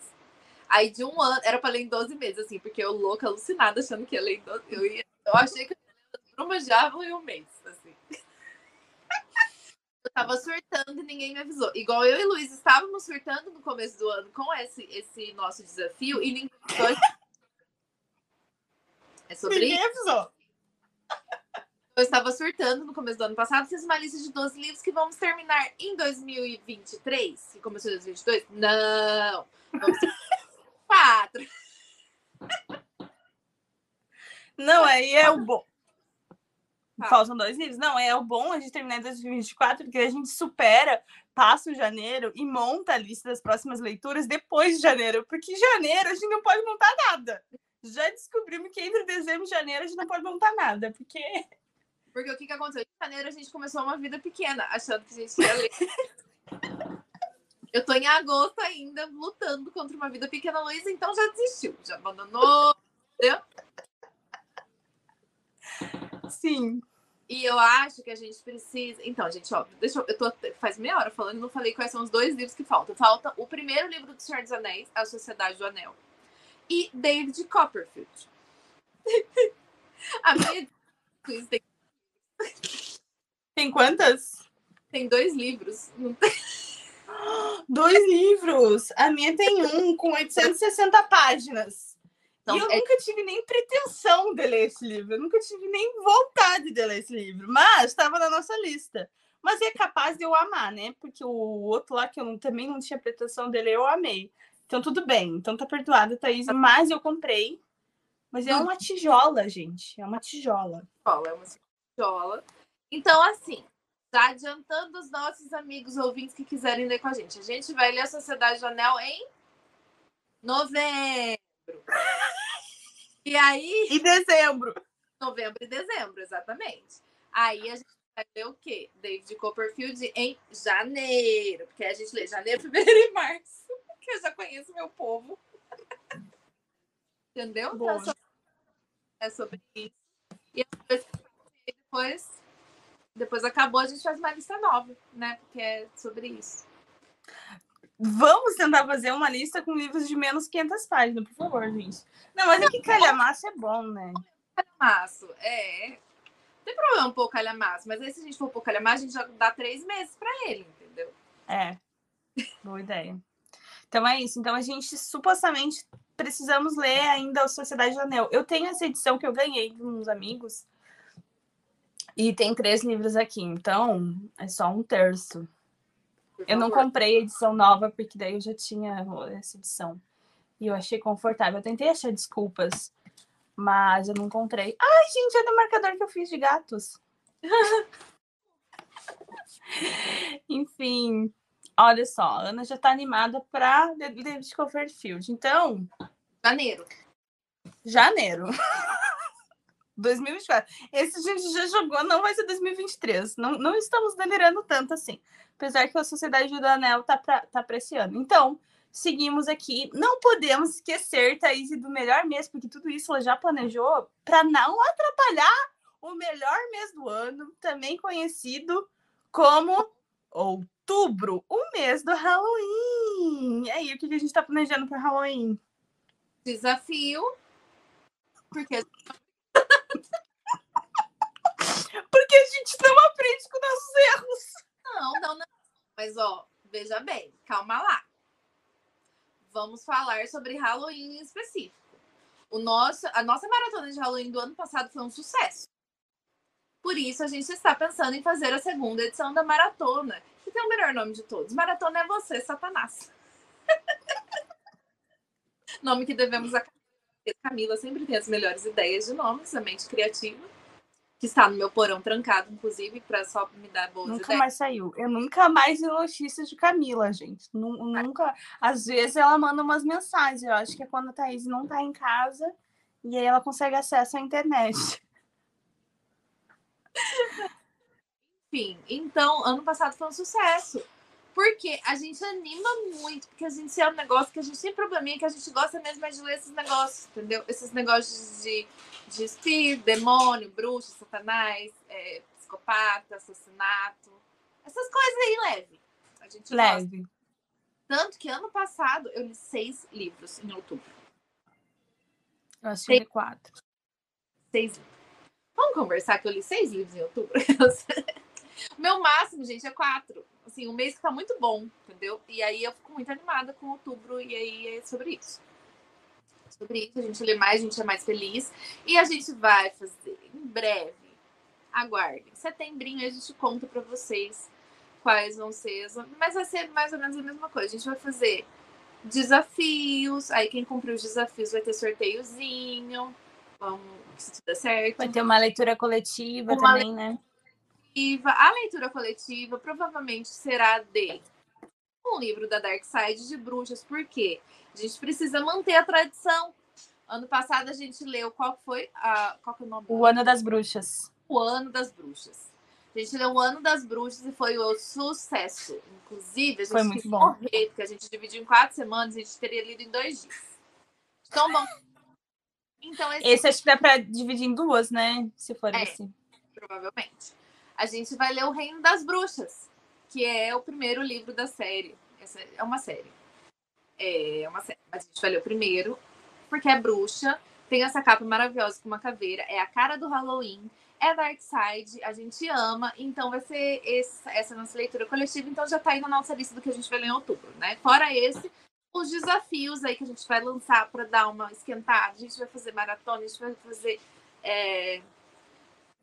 Aí de um ano, era pra ler em 12 meses, assim, porque eu louca, alucinada, achando que ia ler em 12 eu, ia, eu achei que eu ia Avalon em um mês, assim. [laughs] Eu tava surtando e ninguém me avisou. Igual eu e Luiz estávamos surtando no começo do ano com esse, esse nosso desafio e ninguém avisou. É sobre isso. Ninguém avisou. Eu estava surtando no começo do ano passado, fiz uma lista de 12 livros que vamos terminar em 2023, que começou em 2022. Não! Vamos Não, aí é o bom. Tá. Faltam dois livros. Não, é o bom a gente terminar em 2024, porque a gente supera, passa o janeiro e monta a lista das próximas leituras depois de janeiro. Porque em janeiro a gente não pode montar nada. Já descobrimos que entre dezembro e janeiro a gente não pode montar nada, porque Porque o que, que aconteceu? Em janeiro a gente começou uma vida pequena, achando que a gente ia ler. [laughs] Eu tô em agosto ainda lutando contra uma vida pequena, Luiz, então já desistiu, já abandonou. sim. E eu acho que a gente precisa. Então, gente, ó, deixa eu. eu tô... Faz meia hora falando e não falei quais são os dois livros que faltam. Falta o primeiro livro do Senhor dos Anéis, A Sociedade do Anel. E David Copperfield. [laughs] a minha tem, Tem quantas? tem dois livros. Não tem- Dois livros. A minha tem um com 860 páginas. Então, e eu é- nunca tive nem pretensão de ler esse livro. Eu nunca tive nem vontade de ler esse livro. Mas estava na nossa lista. Mas é capaz de eu amar, né? Porque o outro lá que eu não- também não tinha pretensão de ler, eu amei. Então tudo bem. Então tá perdoada, Thaís. Mas eu comprei. Mas é uma tijola, gente. É uma tijola. é uma escola. Então, assim, tá adiantando os nossos amigos ouvintes que quiserem ler com a gente. A gente vai ler a Sociedade do Anel em novembro. E aí, [laughs] E dezembro. novembro e dezembro, exatamente. Aí a gente vai ler o quê? David Copperfield em janeiro. Porque a gente lê janeiro, [laughs] fevereiro e março. Que eu já conheço meu povo. Entendeu? Então, é sobre- é sobre isso. E depois, depois, acabou, a gente faz uma lista nova, né? Porque é sobre isso. Vamos tentar fazer uma lista com livros de menos 500 páginas, por favor, gente. Não, mas é que calhamaço é bom, né? Calhamaço, é. Não tem problema pôr o calhamaço, mas aí se a gente for pôr o calhamaço, a gente já dá três meses pra ele, entendeu? É. Boa ideia. Então é isso. Então a gente supostamente precisamos ler ainda a Sociedade do Anel. Eu tenho essa edição que eu ganhei de uns amigos. E tem três livros aqui, então é só um terço. Eu não comprei a edição nova, porque daí eu já tinha essa edição. E eu achei confortável. Eu tentei achar desculpas Mas eu não encontrei. Ai, gente, olha o marcador que eu fiz de gatos. [laughs] Enfim, olha só, a Ana já tá animada para David Copperfield. Então, Janeiro. janeiro. [laughs] 2024. Esse a gente já jogou, não vai ser 2023. Não, não estamos delirando tanto assim. Apesar que a Sociedade do Anel tá para tá pra esse ano. Então, seguimos aqui. Não podemos esquecer, Thaís, do melhor mês, porque tudo isso ela já planejou para não atrapalhar o melhor mês do ano, também conhecido como outubro, o mês do Halloween. E aí, o que a gente está planejando para Halloween? Desafio. Porque Porque a gente não aprende com nossos erros. Não, não, não. Mas, ó, veja bem, calma lá. Vamos falar sobre Halloween em específico. O nosso, a nossa maratona de Halloween do ano passado foi um sucesso. Por isso, a gente está pensando em fazer a segunda edição da maratona, que tem o melhor nome de todos. Maratona é você, Satanás. [laughs] nome que devemos a Camila sempre tem as melhores ideias de nomes, a mente criativa que está no meu porão trancado, inclusive, para só me dar boas Nunca ideias. mais saiu. Eu nunca mais vi notícias de Camila, gente. Nu- Nunca. Às vezes ela manda umas mensagens. Eu acho que é quando a Thaís não tá em casa e aí ela consegue acesso à internet. [laughs] Enfim, então, ano passado foi um sucesso. Porque a gente anima muito, porque a gente é um negócio que a gente tem probleminha, que a gente gosta mesmo é de ler esses negócios, entendeu? Esses negócios de, de espírito, demônio, bruxa, satanás, é, psicopata, assassinato. Essas coisas aí leve. A gente gosta. Leve. Tanto que ano passado eu li seis livros em outubro. Eu assisti quatro. Seis livros. Vamos conversar que eu li seis livros em outubro? [laughs] Meu máximo, gente, é quatro. Assim, um mês que tá muito bom, entendeu? E aí eu fico muito animada com outubro, e aí é sobre isso. Sobre isso, a gente lê mais, a gente é mais feliz. E a gente vai fazer em breve. Aguardem. Setembrinho a gente conta pra vocês quais vão ser. as- Mas vai ser mais ou menos a mesma coisa. A gente vai fazer desafios. Aí quem cumprir os desafios vai ter sorteiozinho. Vamos, se tudo der certo. Vai ter uma leitura coletiva Uma também, né? A leitura coletiva provavelmente será de um livro da Dark Side de bruxas, porque a gente precisa manter a tradição. Ano passado a gente leu qual foi a qual que é o nome? O Ano das Bruxas. O Ano das Bruxas. A gente leu o Ano das Bruxas e foi o sucesso. Inclusive, a gente Foi muito bom. morrer, porque a gente dividiu em quatro semanas e a gente teria lido em dois dias. Então, bom. Então, esse Esse acho que dá pra dividir em duas, né? Se for É. esse. provavelmente. A gente vai ler O Reino das Bruxas, que é o primeiro livro da série. Essa é uma série. É uma série. A gente vai ler o primeiro, porque é bruxa, tem essa capa maravilhosa com uma caveira, é a cara do Halloween, é Dark Side, a gente ama, então vai ser essa nossa leitura coletiva, então já tá aí na nossa lista do que a gente vai ler em outubro, né? Fora esse, os desafios aí que a gente vai lançar para dar uma esquentada. A gente vai fazer maratona, a gente vai fazer é,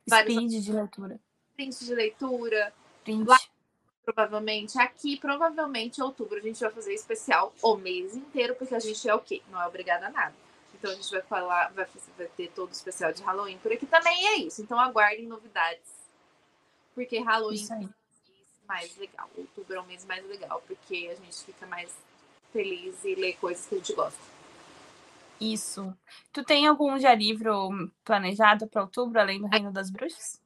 Speed de leitura. Print de leitura, Print. Lá- provavelmente. Aqui, provavelmente, em outubro, a gente vai fazer especial o mês inteiro, porque a gente é o quê? Não é obrigada a nada. Então a gente vai falar, vai, vai ter todo o especial de Halloween por aqui também, e é isso. Então aguardem novidades. Porque Halloween é o mês mais legal. Outubro é o mês mais legal, porque a gente fica mais feliz e lê coisas que a gente gosta. Isso. Tu tem algum já livro planejado para outubro, além do Reino das Bruxas?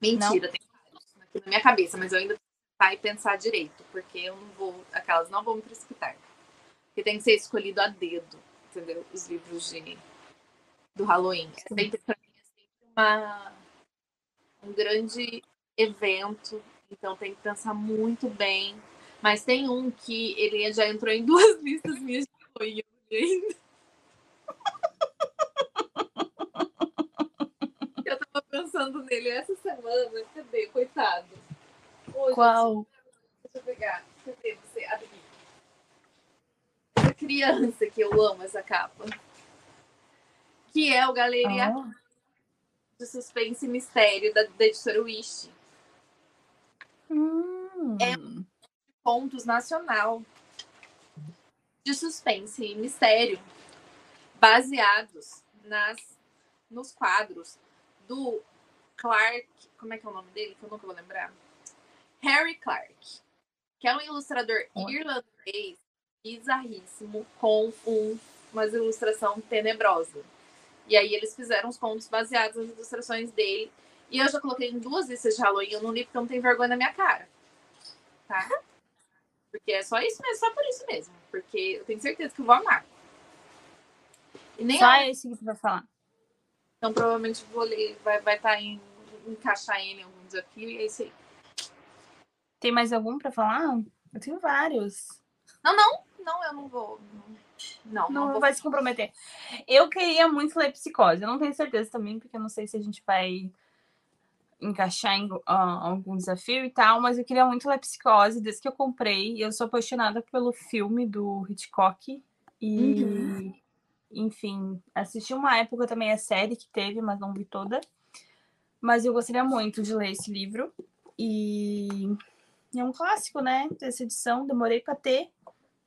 Mentira, tem vários aqui na minha cabeça, mas eu ainda preciso pensar pensar direito, porque eu não vou, aquelas não vão me precipitar. Porque tem que ser escolhido a dedo, entendeu? Os livros de, do Halloween. É sempre, pra mim, é sempre uma, um grande evento, então tem que pensar muito bem. Mas tem um que ele já entrou em duas [laughs] listas minhas de Halloween, não ainda. Pensando nele essa semana. Cadê? Coitado. Ô, Qual? Deixa eu pegar. Cadê você? Adivinha. Essa criança que eu amo essa capa. Que é o Galeria Ah, de Suspense e Mistério da, da editora Wish. hum. É. Contos Nacional. De suspense e mistério. Baseados nas nos quadros do Clark, como é que é o nome dele? Que eu nunca vou lembrar. Harry Clark, que é um ilustrador irlandês bizarríssimo com um, uma ilustração tenebrosa. E aí eles fizeram os contos baseados nas ilustrações dele. E eu já coloquei em duas listas de Halloween, eu não li porque eu não tenho vergonha na minha cara. Tá? Porque é só isso mesmo, só por isso mesmo. Porque eu tenho certeza que eu vou amar. E nem só esse que tu vai falar. Então provavelmente vou ler, vai estar vai tá em encaixar ele em algum desafio e é isso aí. Tem mais algum para falar? Eu tenho vários. Não, não, não, eu não vou. Não, não, não vai se comprometer. Eu queria muito ler psicose. Eu não tenho certeza também, porque eu não sei se a gente vai encaixar em uh, algum desafio e tal, mas eu queria muito ler psicose desde que eu comprei. Eu sou apaixonada pelo filme do Hitchcock. E, uhum. enfim, assisti uma época também a série que teve, mas não vi toda. Mas eu gostaria muito de ler esse livro. E é um clássico, né? Dessa edição. Demorei para ter.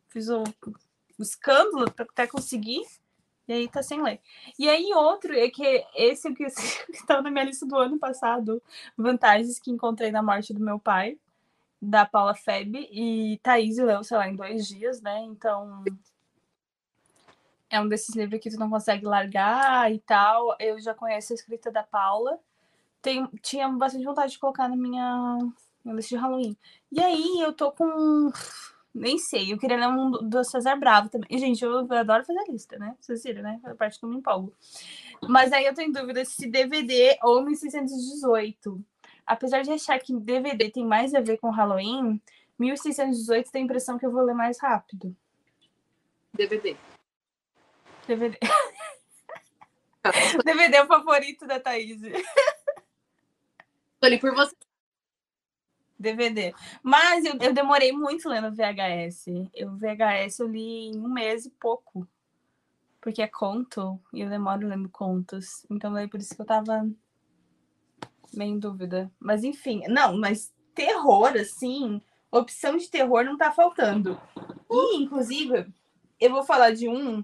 Fiz o escândalo para até conseguir. E aí tá sem ler. E aí outro é que esse que [laughs] estava na minha lista do ano passado, vantagens que encontrei na morte do meu pai, da Paula Feb e Thaís leu, sei lá, em dois dias, né? Então é um desses livros que tu não consegue largar e tal. Eu já conheço a escrita da Paula tinha bastante vontade de colocar na minha, minha lista de Halloween. E aí eu tô com. Nem sei, eu queria ler um do César Bravo também. Gente, eu adoro fazer lista, né? Vocês viram, né? É a parte que eu me empolgo. Mas aí eu tô em dúvida se DVD ou 1618. Apesar de achar que DVD tem mais a ver com Halloween, 1618 tem a impressão que eu vou ler mais rápido. DVD. DVD. DVD é o favorito da Thaís. Ali por você. DVD. Mas eu, eu demorei muito lendo VHS. Eu VHS eu li em um mês e pouco. Porque é conto e eu demoro lendo contos. Então é por isso que eu tava meio em dúvida. Mas enfim, não, mas terror, assim, opção de terror não tá faltando. E, inclusive, eu vou falar de um,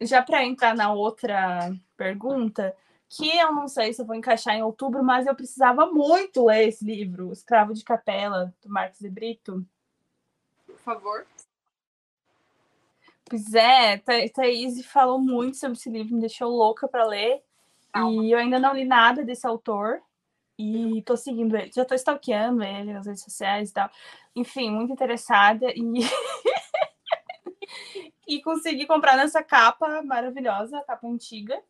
já para entrar na outra pergunta, que eu não sei se eu vou encaixar em outubro, mas eu precisava muito ler esse livro, Escravo de Capela, do Marcos de Brito. Por favor. Pois é, Thaís falou muito sobre esse livro, me deixou louca para ler. Calma. E eu ainda não li nada desse autor. E tô seguindo ele. Já tô stalkeando ele nas redes sociais e tal. Enfim, muito interessada. E, [laughs] e consegui comprar nessa capa maravilhosa, capa antiga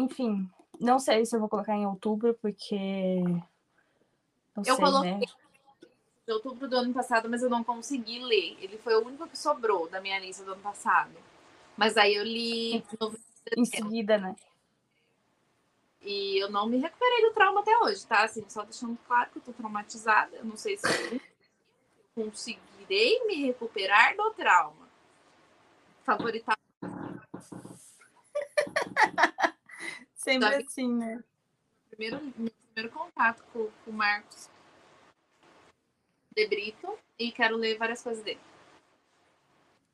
enfim, não sei se eu vou colocar em outubro, porque. Não eu sei, coloquei né? em outubro do ano passado, mas eu não consegui ler. Ele foi o único que sobrou da minha lista do ano passado. Mas aí eu li em seguida, né? E eu não me recuperei do trauma até hoje, tá? Assim, só deixando claro que eu tô traumatizada. Eu não sei se eu conseguirei me recuperar do trauma. Favoritar [laughs] Sempre assim, né? Primeiro, meu primeiro contato com, com o Marcos de Brito e quero ler várias coisas dele.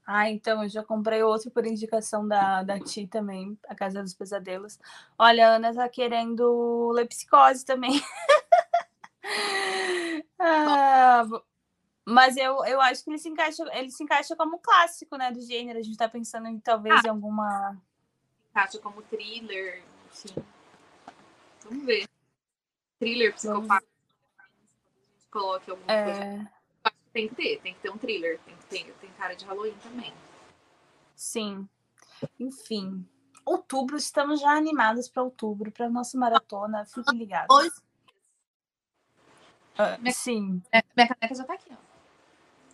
Ah, então eu já comprei outro por indicação da, da Ti também, A Casa dos Pesadelos. Olha, a Ana tá querendo ler psicose também. [laughs] ah, mas eu, eu acho que ele se encaixa, ele se encaixa como clássico, né, do gênero. A gente tá pensando em talvez ah, em alguma. Encaixa como thriller, Sim. Vamos ver. Thriller psicopata. Coloque alguma é... coisa. Tem que ter, tem que ter um thriller. Tem que ter, tem cara de Halloween também. Sim. Enfim. Outubro, estamos já animados para outubro, para nossa maratona. Fiquem ligados. Hoje... Uh, minha, sim. Minha, minha caneca já tá aqui, ó.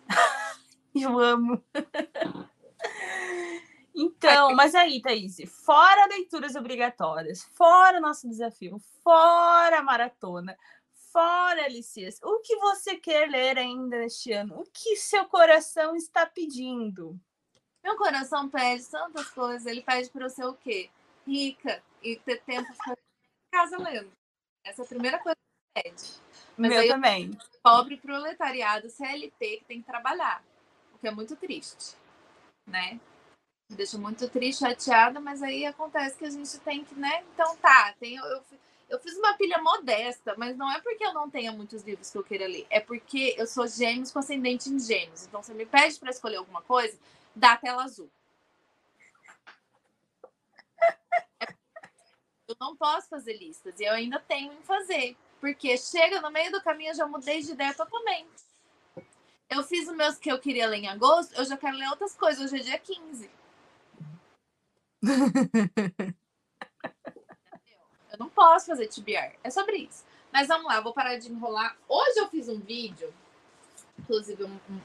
[laughs] Eu amo. [laughs] Então, mas aí, Thaís, fora leituras obrigatórias, fora nosso desafio, fora maratona, fora Alicias, o que você quer ler ainda neste ano? O que seu coração está pedindo? Meu coração pede tantas coisas. Ele pede para eu ser o quê? Rica e ter tempo para casa lendo. Essa é a primeira coisa que ele pede. Mas Meu também. Pobre proletariado CLT que tem que trabalhar, o que é muito triste, né? Deixa muito triste, chateada, mas aí acontece que a gente tem que, né? Então tá, tem, eu, eu, eu fiz uma pilha modesta, mas não é porque eu não tenha muitos livros que eu queira ler, é porque eu sou gêmeos com ascendente em gêmeos. Então, você me pede para escolher alguma coisa, dá tela azul. [laughs] Eu não posso fazer listas e eu ainda tenho em fazer, porque chega no meio do caminho eu já mudei de ideia totalmente. Eu fiz os meus que eu queria ler em agosto, eu já quero ler outras coisas, hoje é dia 15. [laughs] eu não posso fazer TBR, é sobre isso. Mas vamos lá, vou parar de enrolar. Hoje eu fiz um vídeo, inclusive um, um,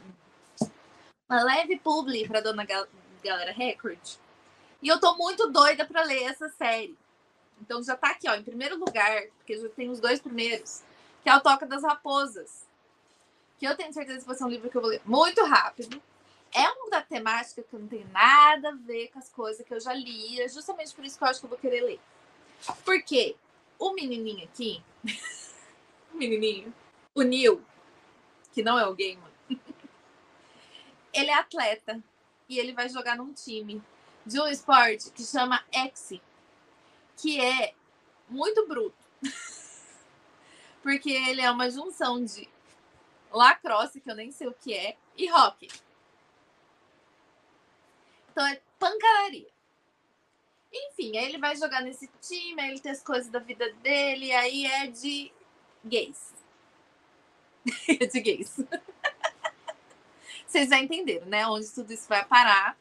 uma leve publi para dona Gal Galera Record. E eu tô muito doida para ler essa série. Então já tá aqui, ó, em primeiro lugar, porque já tem os dois primeiros, que é o Toca das Raposas. Que eu tenho certeza que vai ser um livro que eu vou ler muito rápido. É um da temática que não tem nada a ver com as coisas que eu já li. É justamente por isso que eu acho que eu vou querer ler. Porque o menininho aqui, [laughs] o menininho, o Neil, que não é o gamer, [laughs] ele é atleta e ele vai jogar num time de um esporte que chama X, que é muito bruto. [laughs] Porque ele é uma junção de lacrosse, que eu nem sei o que é, e hockey. Então é pancadaria. Enfim, aí ele vai jogar nesse time, aí ele tem as coisas da vida dele, aí é de gays. [laughs] é de gays. Vocês já entenderam, né? Onde tudo isso vai parar.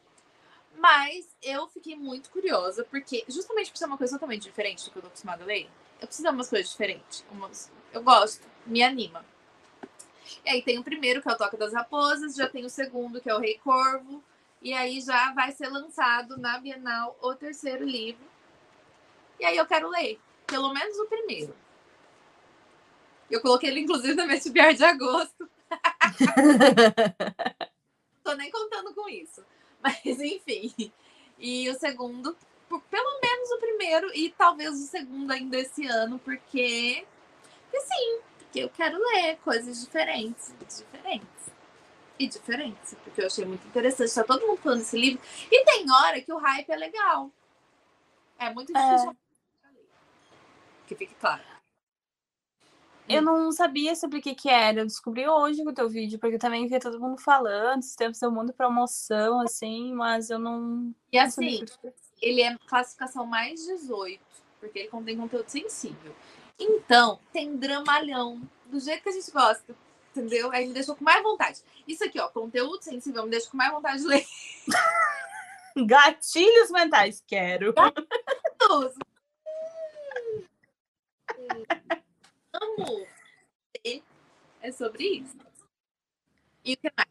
Mas eu fiquei muito curiosa, porque justamente por ser uma coisa totalmente diferente do que eu tô acostumada a ler, eu preciso de umas coisas diferentes. Umas... Eu gosto, me anima. E aí tem o primeiro, que é o Toca das Raposas, já tem o segundo, que é o Rei Corvo, e aí já vai ser lançado na Bienal o terceiro livro. E aí eu quero ler, pelo menos o primeiro. Eu coloquei ele, inclusive, na minha TBR de agosto. [laughs] Tô nem contando com isso. Mas enfim. E o segundo, pelo menos o primeiro, e talvez o segundo ainda esse ano, porque. Porque sim, porque eu quero ler coisas diferentes. Diferentes. E diferentes. Porque eu achei muito interessante. Tá todo mundo falando desse livro. E tem hora que o hype é legal. É muito difícil. É. Que fique claro. Eu não sabia sobre o que, que era. Eu descobri hoje com o teu vídeo, porque eu também via todo mundo falando, esses tempos deu mundo promoção, assim, mas eu não. E assim, ele é classificação mais 18, porque ele contém conteúdo sensível. Então, tem dramalhão, do jeito que a gente gosta, entendeu? Aí me deixou com mais vontade. Isso aqui, ó, conteúdo sensível, me deixa com mais vontade de ler. [laughs] Gatilhos mentais, quero. Gatilhos. amo. É sobre isso. E o que mais?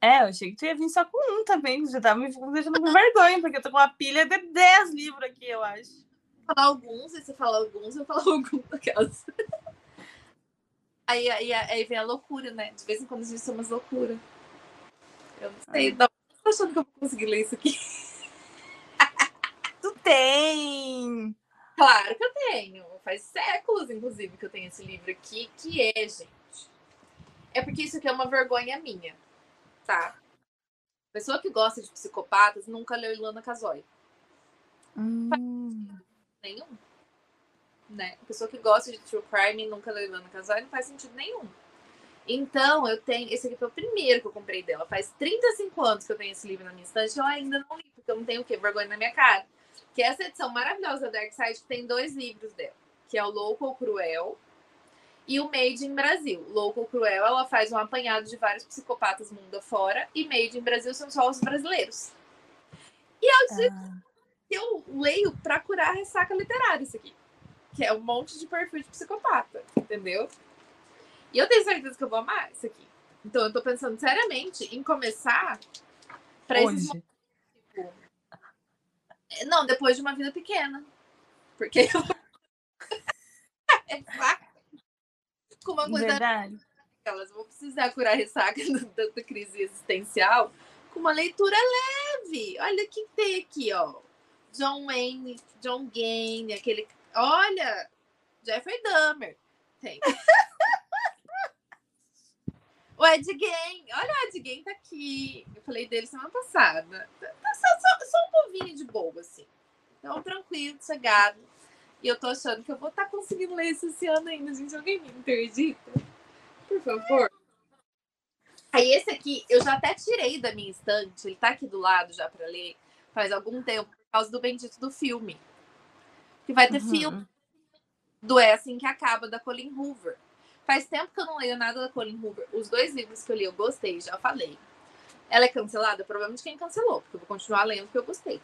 É, eu achei que tu ia vir só com um também. Já tava me deixando com vergonha, porque eu tô com uma pilha de 10 livros aqui, eu acho. Falar alguns, e você fala alguns, eu falo [laughs] alguns daquelas. Aí, aí, aí vem a loucura, né? De vez em quando a gente tem umas loucuras. Eu não sei. Não, tô achando que eu vou conseguir ler isso aqui. [laughs] tu tem! Claro que eu tenho. Faz séculos, inclusive, que eu tenho esse livro aqui, que é, gente. É porque isso aqui é uma vergonha minha, tá? Pessoa que gosta de psicopatas nunca leu Ilana Casoy. Hum. Nenhum. Né? Pessoa que gosta de true crime nunca leu Ilana Casoy não faz sentido nenhum. Então, eu tenho. Esse aqui foi o primeiro que eu comprei dela. Faz 35 anos que eu tenho esse livro na minha estante. Eu ainda não li, porque eu não tenho o quê? Vergonha na minha cara que é essa edição maravilhosa da Dark Side tem dois livros dela, que é o Louco ou Cruel e o Made in Brasil. Louco ou Cruel, ela faz um apanhado de vários psicopatas mundo afora e Made in Brasil são só os brasileiros. E eu, ah. eu leio para curar a ressaca literária isso aqui, que é um monte de perfil de psicopata, entendeu? E eu tenho certeza que eu vou amar isso aqui. Então eu tô pensando seriamente em começar para esses não, depois de uma vida pequena. Porque [laughs] é fato. Com uma coisa. Verdade. Elas vão precisar curar a ressaca da, da crise existencial com uma leitura leve. Olha o que tem aqui, ó. John Wayne, John Gaine, aquele. Olha! Jeffrey Dahmer. Tem. [laughs] O Ed Gay, olha o Ed Gay tá aqui. Eu falei dele semana passada. Tá, tá só, só, um povinho de boa, assim. Então, tranquilo, sossegado. E eu tô achando que eu vou estar tá conseguindo ler isso esse ano ainda, gente. Alguém me interdita? Por favor. Aí esse aqui, eu já até tirei da minha estante. Ele tá aqui do lado já para ler faz algum tempo, por causa do bendito do filme. Que vai ter uhum. filme do É Assim Que Acaba, da Colin Hoover. Faz tempo que eu não leio nada da Colin Hoover. Os dois livros que eu li eu gostei, já falei. Ela é cancelada? Provavelmente quem cancelou, porque eu vou continuar lendo porque eu gostei.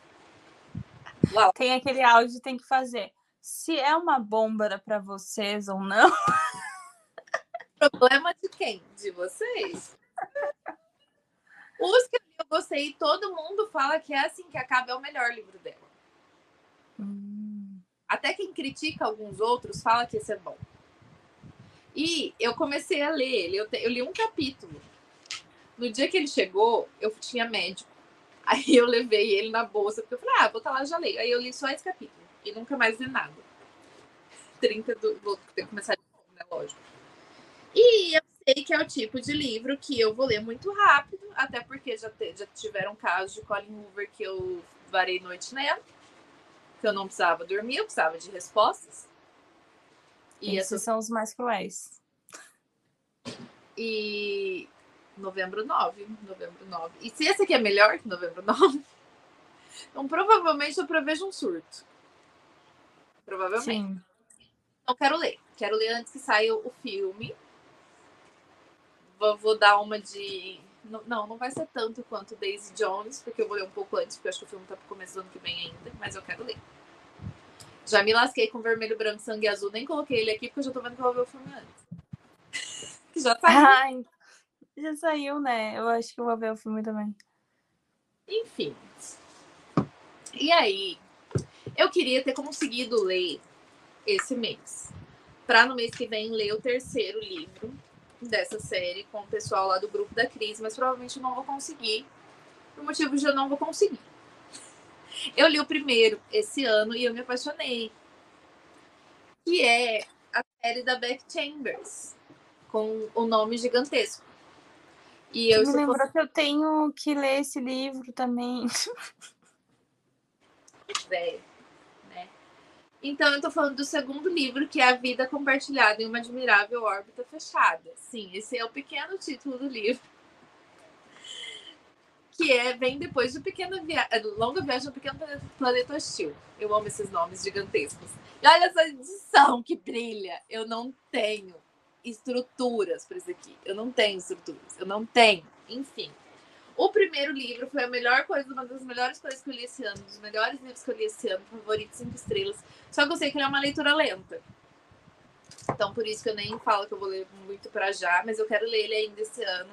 Uau. Tem aquele áudio tem que fazer. Se é uma bomba para vocês ou não. [laughs] Problema de quem? De vocês. Os que eu gostei, todo mundo fala que é assim que acaba é o melhor livro dela. Hum. Até quem critica alguns outros fala que esse é bom. E eu comecei a ler ele, eu, te, eu li um capítulo. No dia que ele chegou, eu tinha médico. [laughs] Aí eu levei ele na bolsa, porque eu falei, ah, vou estar tá lá, já leio. Aí eu li só esse capítulo e nunca mais li nada. [laughs] 30 do. Vou ter que começar de novo, né? Lógico. E eu sei que é o tipo de livro que eu vou ler muito rápido, até porque já, te, já tiveram casos de Colin Hoover que eu varei noite lendo, que eu não precisava dormir, eu precisava de respostas. E Esses essas... são os mais cruéis. E novembro 9, novembro 9. E se esse aqui é melhor que novembro [laughs] 9, então provavelmente eu prevejo um surto. Provavelmente. Sim. Então quero ler. Quero ler antes que saia o filme. Vou, vou dar uma de. Não, não vai ser tanto quanto Daisy Jones, porque eu vou ler um pouco antes, porque eu acho que o filme tá começando que vem ainda, mas eu quero ler. Já me lasquei com vermelho, branco, sangue azul. Nem coloquei ele aqui porque eu já tô vendo que eu vou ver o filme antes. [laughs] que já saiu. Ai, já saiu, né? Eu acho que eu vou ver o filme também. Enfim. E aí, eu queria ter conseguido ler esse mês. Pra no mês que vem ler o terceiro livro dessa série com o pessoal lá do grupo da Cris, mas provavelmente eu não vou conseguir. Por motivo de eu não vou conseguir. [laughs] Eu li o primeiro esse ano e eu me apaixonei. Que é a série da Beck Chambers, com o nome gigantesco. E eu me lembrou que eu tenho que ler esse livro também. [laughs] Né? Então, eu tô falando do segundo livro, que é A Vida Compartilhada em uma Admirável Órbita Fechada. Sim, esse é o pequeno título do livro que é vem depois do pequeno via... É, longa viagem no pequeno planeta hostil. Eu amo esses nomes gigantescos. E olha essa edição que brilha. Eu não tenho estruturas para isso aqui. Eu não tenho estruturas. Eu não tenho. Enfim. O primeiro livro foi a melhor coisa, uma das melhores coisas que eu li esse ano, dos melhores livros que eu li esse ano, favorito cinco estrelas. Só que eu sei que ele é uma leitura lenta. Então, por isso que eu nem falo que eu vou ler muito para já, mas eu quero ler ele ainda esse ano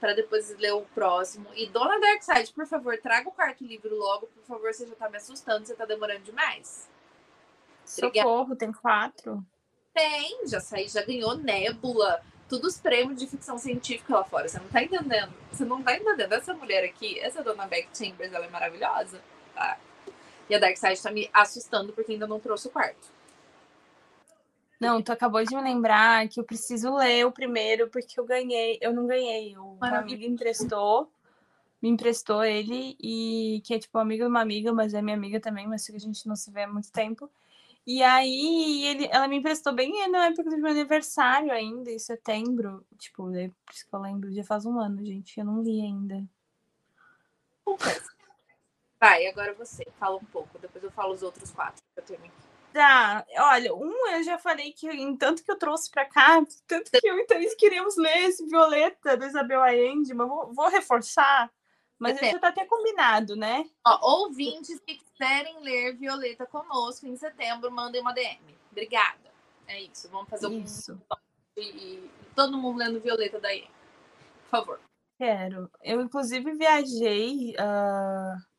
para depois ler o próximo. E Dona Darkseid, por favor, traga o quarto livro logo, por favor, você já tá me assustando, você tá demorando demais. Obrigada. Socorro, tem quatro? Tem, já saí, já ganhou Nébula, todos os prêmios de ficção científica lá fora. Você não tá entendendo? Você não tá entendendo? Essa mulher aqui, essa Dona Beck Chambers, ela é maravilhosa. Tá? E a Darkseid tá me assustando porque ainda não trouxe o quarto. Não, tu acabou de me lembrar que eu preciso ler o primeiro, porque eu ganhei, eu não ganhei. Uma amiga emprestou, me emprestou ele, e que é tipo amiga de uma amiga, mas é minha amiga também, mas a gente não se vê há muito tempo. E aí ele, ela me emprestou bem na época do meu aniversário ainda, em setembro. Tipo, é por isso que eu lembro, já faz um ano, gente. Eu não li ainda. Vai, agora você, fala um pouco, depois eu falo os outros quatro que eu tenho aqui. Tá, olha, um eu já falei que em tanto que eu trouxe para cá, tanto que eu e Thaís queríamos ler esse Violeta do Isabel Allende, mas vou, vou reforçar, mas isso tá até combinado, né? Ó, ouvintes que quiserem ler Violeta conosco em setembro, mandem uma DM. Obrigada. É isso, vamos fazer um isso. E, e todo mundo lendo Violeta daí. Por favor. Quero. Eu, inclusive, viajei. Uh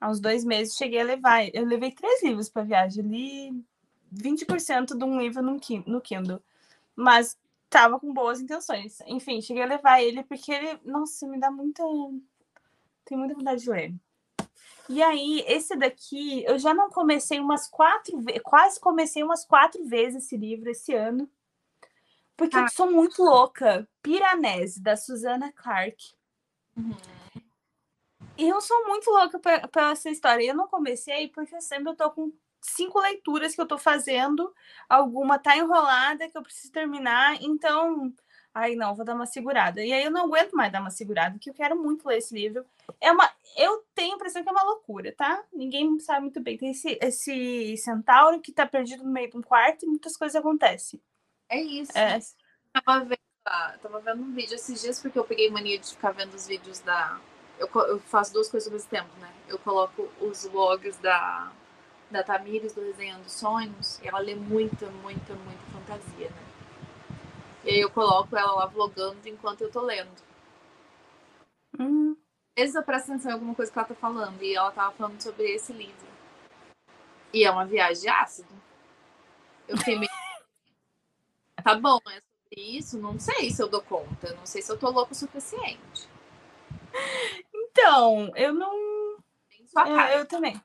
há uns dois meses, cheguei a levar. Eu levei três livros para viagem, li 20% de um livro no Kindle, mas tava com boas intenções. Enfim, cheguei a levar ele porque ele, nossa, me dá muita. Tem muita vontade de ler. E aí, esse daqui, eu já não comecei umas quatro vezes, quase comecei umas quatro vezes esse livro esse ano. Porque ah. eu sou muito louca. Piranese, da Susana Clark. Uhum. E eu sou muito louca pela essa história. Eu não comecei porque sempre eu tô com cinco leituras que eu tô fazendo. Alguma tá enrolada que eu preciso terminar. Então, ai não, vou dar uma segurada. E aí eu não aguento mais dar uma segurada, porque eu quero muito ler esse livro. É uma, eu tenho a impressão que é uma loucura, tá? Ninguém sabe muito bem. Tem esse, esse centauro que tá perdido no meio de um quarto e muitas coisas acontecem. É isso. É. Tava vendo, tava vendo um vídeo esses dias porque eu peguei mania de ficar vendo os vídeos da. Eu, eu faço duas coisas ao mesmo tempo, né? Eu coloco os vlogs da, da Tamires do Resenhando Sonhos e ela lê muita, muita, muita fantasia, né? E aí eu coloco ela lá vlogando enquanto eu tô lendo. Hum. Às vezes eu presto atenção em alguma coisa que ela tá falando e ela tava falando sobre esse livro. E é uma viagem de ácido. Eu fiquei meio [laughs] Tá bom, é sobre isso? Não sei se eu dou conta. Não sei se eu tô louco o suficiente. Então, eu não. Eu, eu, também.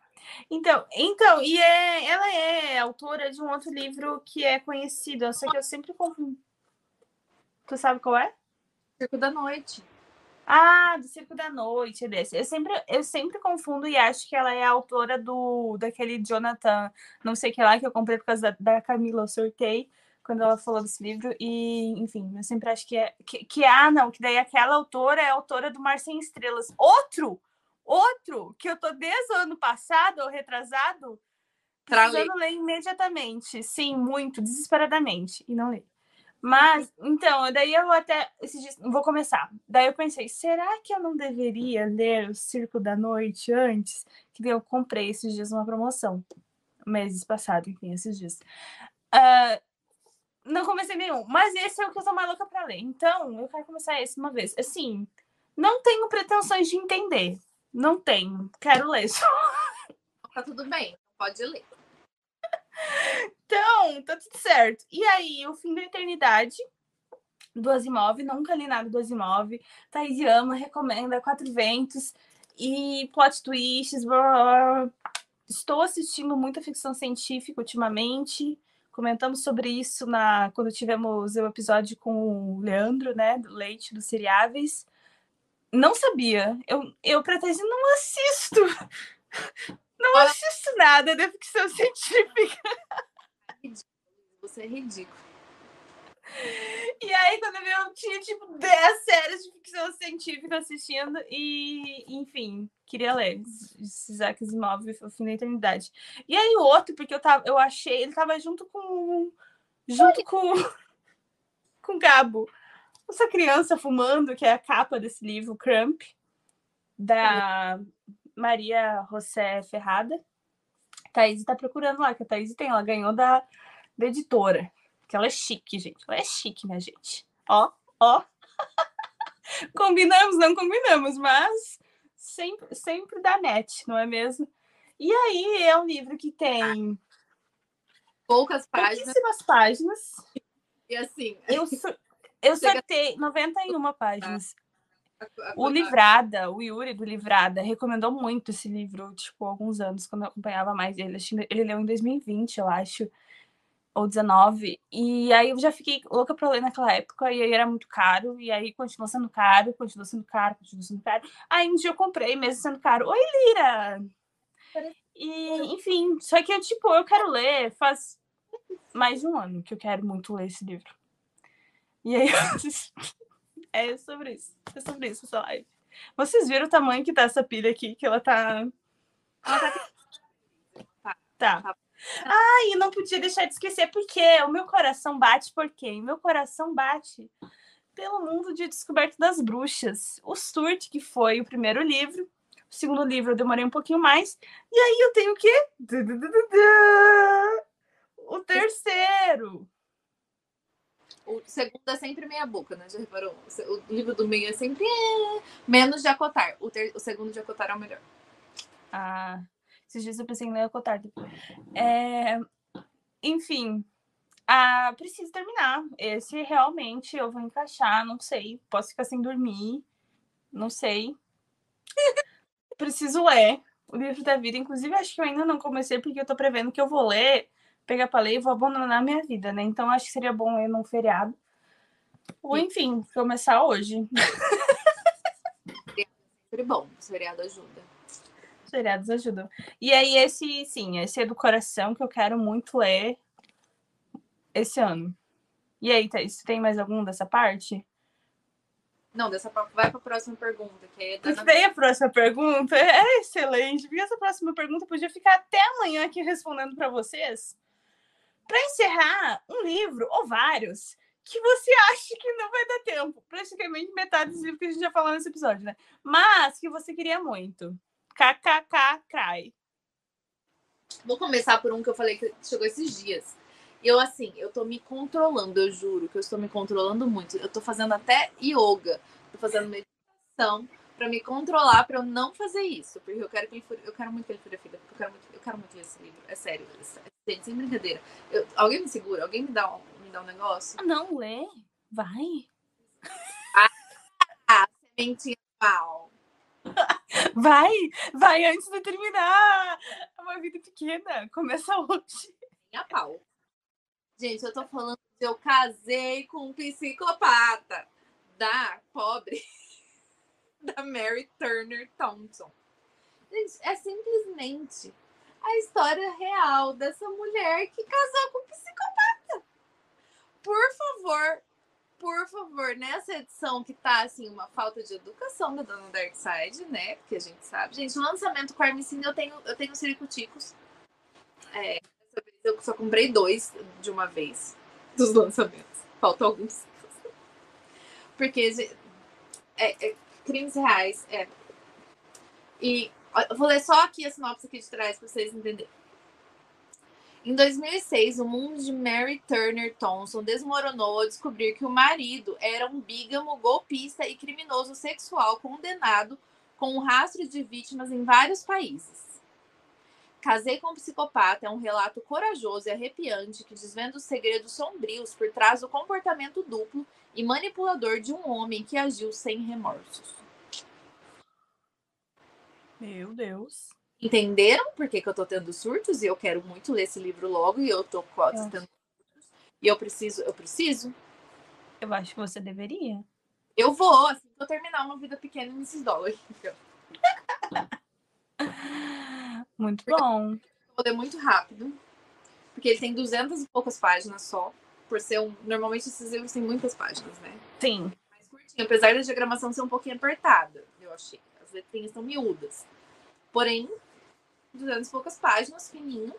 Então, então, e é, ela é autora de um outro livro que é conhecido, só que eu sempre confundo. Tu sabe qual é? Circo da Noite. Ah, do Circo da Noite, é desse. Eu sempre, eu sempre confundo e acho que ela é a autora do daquele Jonathan, não sei o que lá, que eu comprei por causa da, da Camila, eu sorteio quando ela falou desse livro, e enfim, eu sempre acho que é. Que, que ah, não, que daí aquela autora é autora do Mar Sem Estrelas. Outro! Outro! Que eu tô desde o ano passado, ou retrasado, precisando ler imediatamente. Sim, muito, desesperadamente. E não li. Mas, então, daí eu até. Dias, vou começar. Daí eu pensei, será que eu não deveria ler o Circo da Noite antes? Que eu comprei esses dias uma promoção. Meses passados, enfim, esses dias. Uh, não comecei nenhum, mas esse é o que eu tô mais louca pra ler. Então, eu quero começar esse uma vez. Assim, não tenho pretensões de entender. Não tenho. Quero ler só. Tá tudo bem, pode ler. [laughs] Então, tá tudo certo. E aí, O Fim da Eternidade, do Asimov. Nunca li nada do Asimov. Thaís ama, recomenda Quatro Ventos e plot twists. Blá, blá, blá. Estou assistindo muita ficção científica ultimamente. Comentamos sobre isso na quando tivemos o episódio com o Leandro, né, do Leite dos Seriáveis. Não sabia. Eu, eu pra tese não assisto. [laughs] Não assisto nada de ficção científica. Você é ridículo. E aí, quando eu vi, eu tinha tipo 10 séries de ficção científica assistindo e, enfim, queria ler Isaac Asimov, O Fim da Eternidade. E aí, o outro, porque eu, tava, eu achei, ele tava junto com. junto com. com Gabo. Essa criança fumando, que é a capa desse livro, Crump, da Maria José Ferrada. Thaís tá procurando lá, que a Thaís tem, ela ganhou da, da editora. Que ela é chique, gente. Ela é chique, minha gente. Ó, ó. [laughs] combinamos, não combinamos, mas sempre, sempre dá net, não é mesmo? E aí é um livro que tem poucas páginas. Pouquíssimas páginas. E assim. Eu, [laughs] eu sortei 91 páginas. O Livrada, o Yuri do Livrada, recomendou muito esse livro, tipo, há alguns anos, quando eu acompanhava mais ele. Ele leu em 2020, eu acho ou 19. E aí eu já fiquei louca pra ler naquela época, e aí era muito caro, e aí continuou sendo caro, continuou sendo caro, continuou sendo caro. Aí um dia eu comprei, mesmo sendo caro. Oi, Lira! E, enfim, só que eu, tipo, eu quero ler faz mais de um ano que eu quero muito ler esse livro. E aí, [laughs] é sobre isso. É sobre isso essa live. Vocês viram o tamanho que tá essa pilha aqui, que ela tá. Ela tá. Tá. tá. Ah, e não podia deixar de esquecer, porque o meu coração bate por quem? Meu coração bate pelo mundo de Descoberta das Bruxas. O Surt, que foi o primeiro livro. O segundo livro eu demorei um pouquinho mais. E aí eu tenho o quê? O terceiro. O segundo é sempre meia boca, né? Já reparou? O livro do meio é sempre é, menos de acotar. O, ter... o segundo de acotar é o melhor. Ah, esses dias eu pensei em ler Cotardo. É, enfim, ah, preciso terminar. Esse realmente eu vou encaixar, não sei. Posso ficar sem dormir, não sei. [laughs] preciso ler o livro da vida. Inclusive, acho que eu ainda não comecei porque eu tô prevendo que eu vou ler, pegar para ler e vou abandonar a minha vida, né? Então, acho que seria bom ler num feriado. Ou enfim, começar hoje. [laughs] Sempre bom, o feriado ajuda. Os feriados ajudam. E aí, esse, sim, esse é do coração que eu quero muito ler esse ano. E aí, Thaís, tem mais algum dessa parte? Não, dessa pa- vai para a próxima pergunta, que é a próxima pergunta é excelente, porque essa próxima pergunta podia ficar até amanhã aqui respondendo para vocês. Para encerrar, um livro ou vários que você [laughs] acha que não vai dar tempo. Praticamente metade dos livros que a gente já falou nesse episódio, né? Mas que você queria muito. KKK Cry. Vou começar por um que eu falei que chegou esses dias. Eu, assim, eu tô me controlando, eu juro que eu estou me controlando muito. Eu tô fazendo até yoga, tô fazendo meditação pra me controlar, pra eu não fazer isso. Porque eu quero que ele fure, eu quero muito que ele fure a porque eu quero muito, eu quero muito ler esse livro. É sério, gente, sem brincadeira. Eu- alguém me segura? Alguém me dá um, me dá um negócio? Ah, não, lê. Vai. Sementinha pau. [laughs] Vai. Vai antes de terminar. É uma vida pequena. Começa hoje. Minha pau. Gente, eu tô falando de eu casei com um psicopata da pobre [laughs] da Mary Turner Thompson. Gente, é simplesmente a história real dessa mulher que casou com um psicopata. Por favor, por favor, nessa edição que tá assim, uma falta de educação da dona Darkseid, né? Porque a gente sabe. Gente, o lançamento com a eu tenho, eu tenho ciricuticos. É, eu só comprei dois de uma vez dos lançamentos. Faltam alguns. Porque é, é, crimes reais, é. E eu vou ler só aqui a sinopse aqui de trás para vocês entenderem. Em 2006, o mundo de Mary Turner Thompson desmoronou ao descobrir que o marido era um bígamo, golpista e criminoso sexual condenado com um rastro de vítimas em vários países. Casei com um psicopata é um relato corajoso e arrepiante que desvenda os segredos sombrios por trás do comportamento duplo e manipulador de um homem que agiu sem remorsos. Meu Deus. Entenderam por que, que eu tô tendo surtos? E eu quero muito ler esse livro logo e eu tô quase Eu tendo surtos. E eu preciso, eu preciso. Eu acho que você deveria. Eu vou, assim que eu terminar uma vida pequena em Mrs. Dollar. Muito bom. vou ler muito rápido, porque ele tem 200 e poucas páginas só, por ser um... Normalmente esses livros têm muitas páginas, né? Sim. Mais curtinho, apesar da diagramação ser um pouquinho apertada, eu achei. As letrinhas estão miúdas. Porém, 200 e poucas páginas, fininho.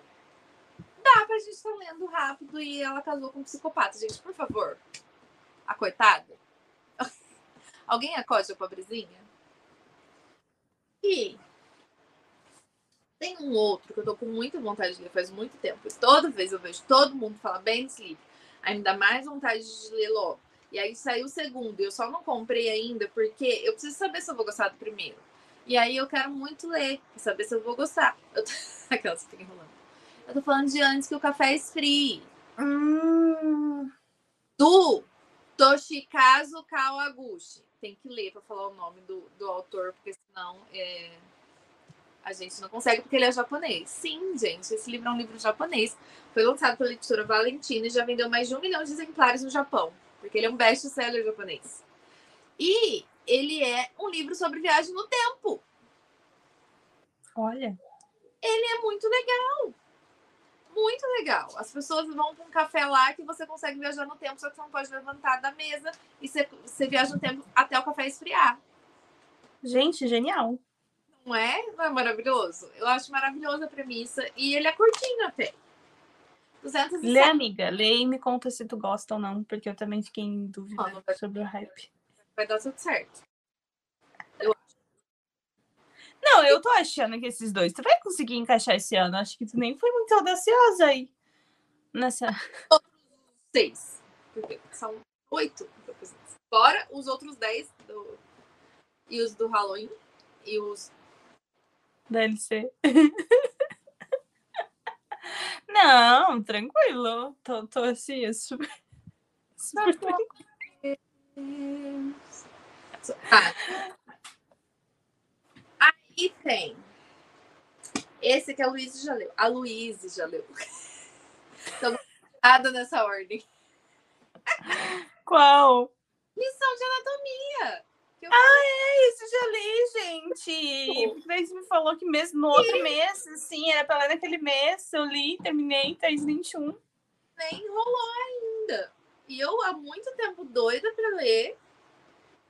Dá pra gente estar lendo rápido e ela casou com um psicopata. Gente, por favor. A coitada. [laughs] Alguém acode a pobrezinha? E tem um outro que eu tô com muita vontade de ler faz muito tempo. Toda vez eu vejo todo mundo falar bem desse livro. Dá mais vontade de ler logo. E aí saiu o segundo. E eu só não comprei ainda porque eu preciso saber se eu vou gostar do primeiro. E aí eu quero muito ler, saber se eu vou gostar. Eu tô... [laughs] Aquela que fica enrolando. Eu tô falando de antes que o café esfrie. Hum, Do Toshikazu Kawaguchi. Tem que ler para falar o nome do, do autor, porque senão é, a gente não consegue, porque ele é japonês. Sim, gente, esse livro é um livro japonês. Foi lançado pela editora Valentina e já vendeu mais de um milhão de exemplares no Japão, porque ele é um best-seller japonês. E ele é um livro sobre viagem no tempo. olha. Ele é muito legal. Muito legal. As pessoas vão para um café lá que você consegue viajar no tempo, só que você não pode levantar da mesa e você, você viaja no tempo até o café esfriar. Gente, genial. Não é? Não é maravilhoso? Eu acho maravilhosa a premissa e ele é curtinho até. 207. Lê, amiga. Lê e me conta se tu gosta ou não, porque eu também fiquei em dúvida não vai- sobre o hype. Vai dar tudo certo. Não, eu tô achando que esses dois tu vai conseguir encaixar esse ano. Acho que tu nem foi muito audaciosa aí. Nessa. Seis. Porque são oito. Fora os outros dez do... e os do Halloween e os DLC. [laughs] Não, tranquilo. Tô, tô assim, super. [laughs] super tranquilo. Ah. Aí tem. Esse que a Luísa já leu. A Luísa já leu. Nada nessa ordem. Qual? Lição de anatomia. Que eu- É isso, já li, gente. Porque daí você me falou que mesmo no outro mês, assim, era pra ler naquele mês. Eu li, terminei, 321. nem rolou ainda. E eu há muito tempo doida para ler,